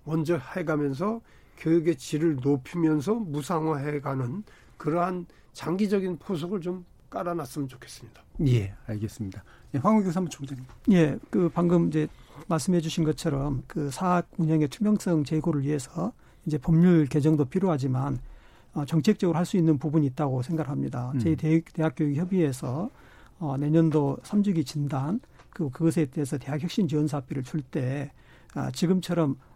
먼저 해가면서 교육의 질을 높이면서 무상화해가는 그러한 장기적인 포석을 좀 깔아놨으면 좋겠습니다. 예, 알겠습니다. 예, 황우규 사무총장님. 예, 그 방금 이제 말씀해 주신 것처럼 그 사학 운영의 투명성 제고를 위해서 이제 법률 개정도 필요하지만 어, 정책적으로 할 수 있는 부분이 있다고 생각합니다. 음. 저희 대, 대학교육협의회에서 어, 내년도 3주기 진단 그 그것에 대해서 대학 혁신 지원 사업비를 줄 때 아, 지금처럼 아,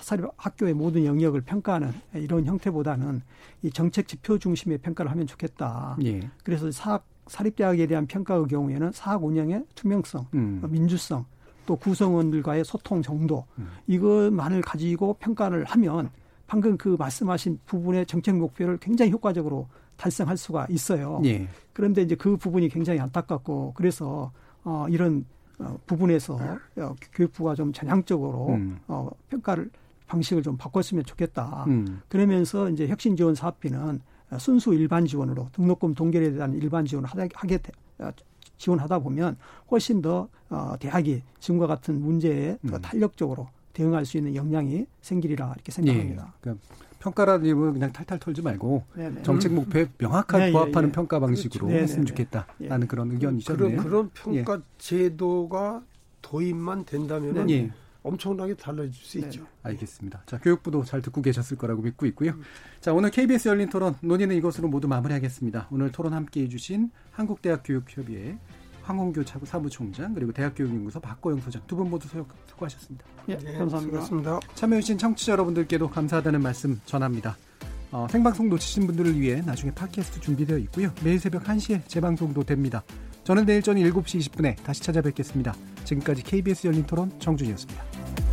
사립 학교의 모든 영역을 평가하는 이런 형태보다는 이 정책 지표 중심의 평가를 하면 좋겠다. 예. 그래서 사학 사립대학에 대한 평가의 경우에는 사학 운영의 투명성, 음. 어, 민주성, 또 구성원들과의 소통 정도 음. 이것만을 가지고 평가를 하면 방금 그 말씀하신 부분의 정책 목표를 굉장히 효과적으로 달성할 수가 있어요. 예. 그런데 이제 그 부분이 굉장히 안타깝고 그래서 어 이런 어, 부분에서 어, 교육부가 좀 전향적으로 음. 어, 평가를 방식을 좀 바꿨으면 좋겠다. 음. 그러면서 이제 혁신 지원 사업비는 순수 일반 지원으로 등록금 동결에 대한 일반 지원을 하게, 하게 되- 어, 지원하다 보면 훨씬 더 어, 대학이 지금과 같은 문제에 더 음. 탄력적으로 대응할 수 있는 역량이 생기리라 이렇게 생각합니다. 예. 그러니까 평가라는 이름은 그냥 탈탈 털지 말고 네네. 정책 목표에 명확하게 네, 예, 부합하는 예. 평가 방식으로 그렇죠. 했으면. 좋겠다라는 그런 의견이셨네요. 그런, 그런 평가 제도가 도입만 된다면 예. 네. 엄청나게 달라질 수 있죠. 알겠습니다. 자, 교육부도 잘 듣고 계셨을 거라고 믿고 있고요. 자, 오늘 KBS 열린 토론 논의는 이것으로 모두 마무리하겠습니다. 오늘 토론 함께 해 주신 한국대학교육협의회 황홍교 차구 사무총장 그리고 대학교육연구소 박고영 소장 두 분 모두 수- 수고하셨습니다. 예, 감사합니다. 수고하셨습니다. 참여해주신 청취자 여러분들께도 감사하다는 말씀 전합니다. 어, 생방송 놓치신 분들을 위해 나중에 팟캐스트 준비되어 있고요. 매일 새벽 1시에 재방송도 됩니다. 저는 내일 저녁 7시 20분에 다시 찾아뵙겠습니다. 지금까지 KBS 열린 토론 정준이었습니다.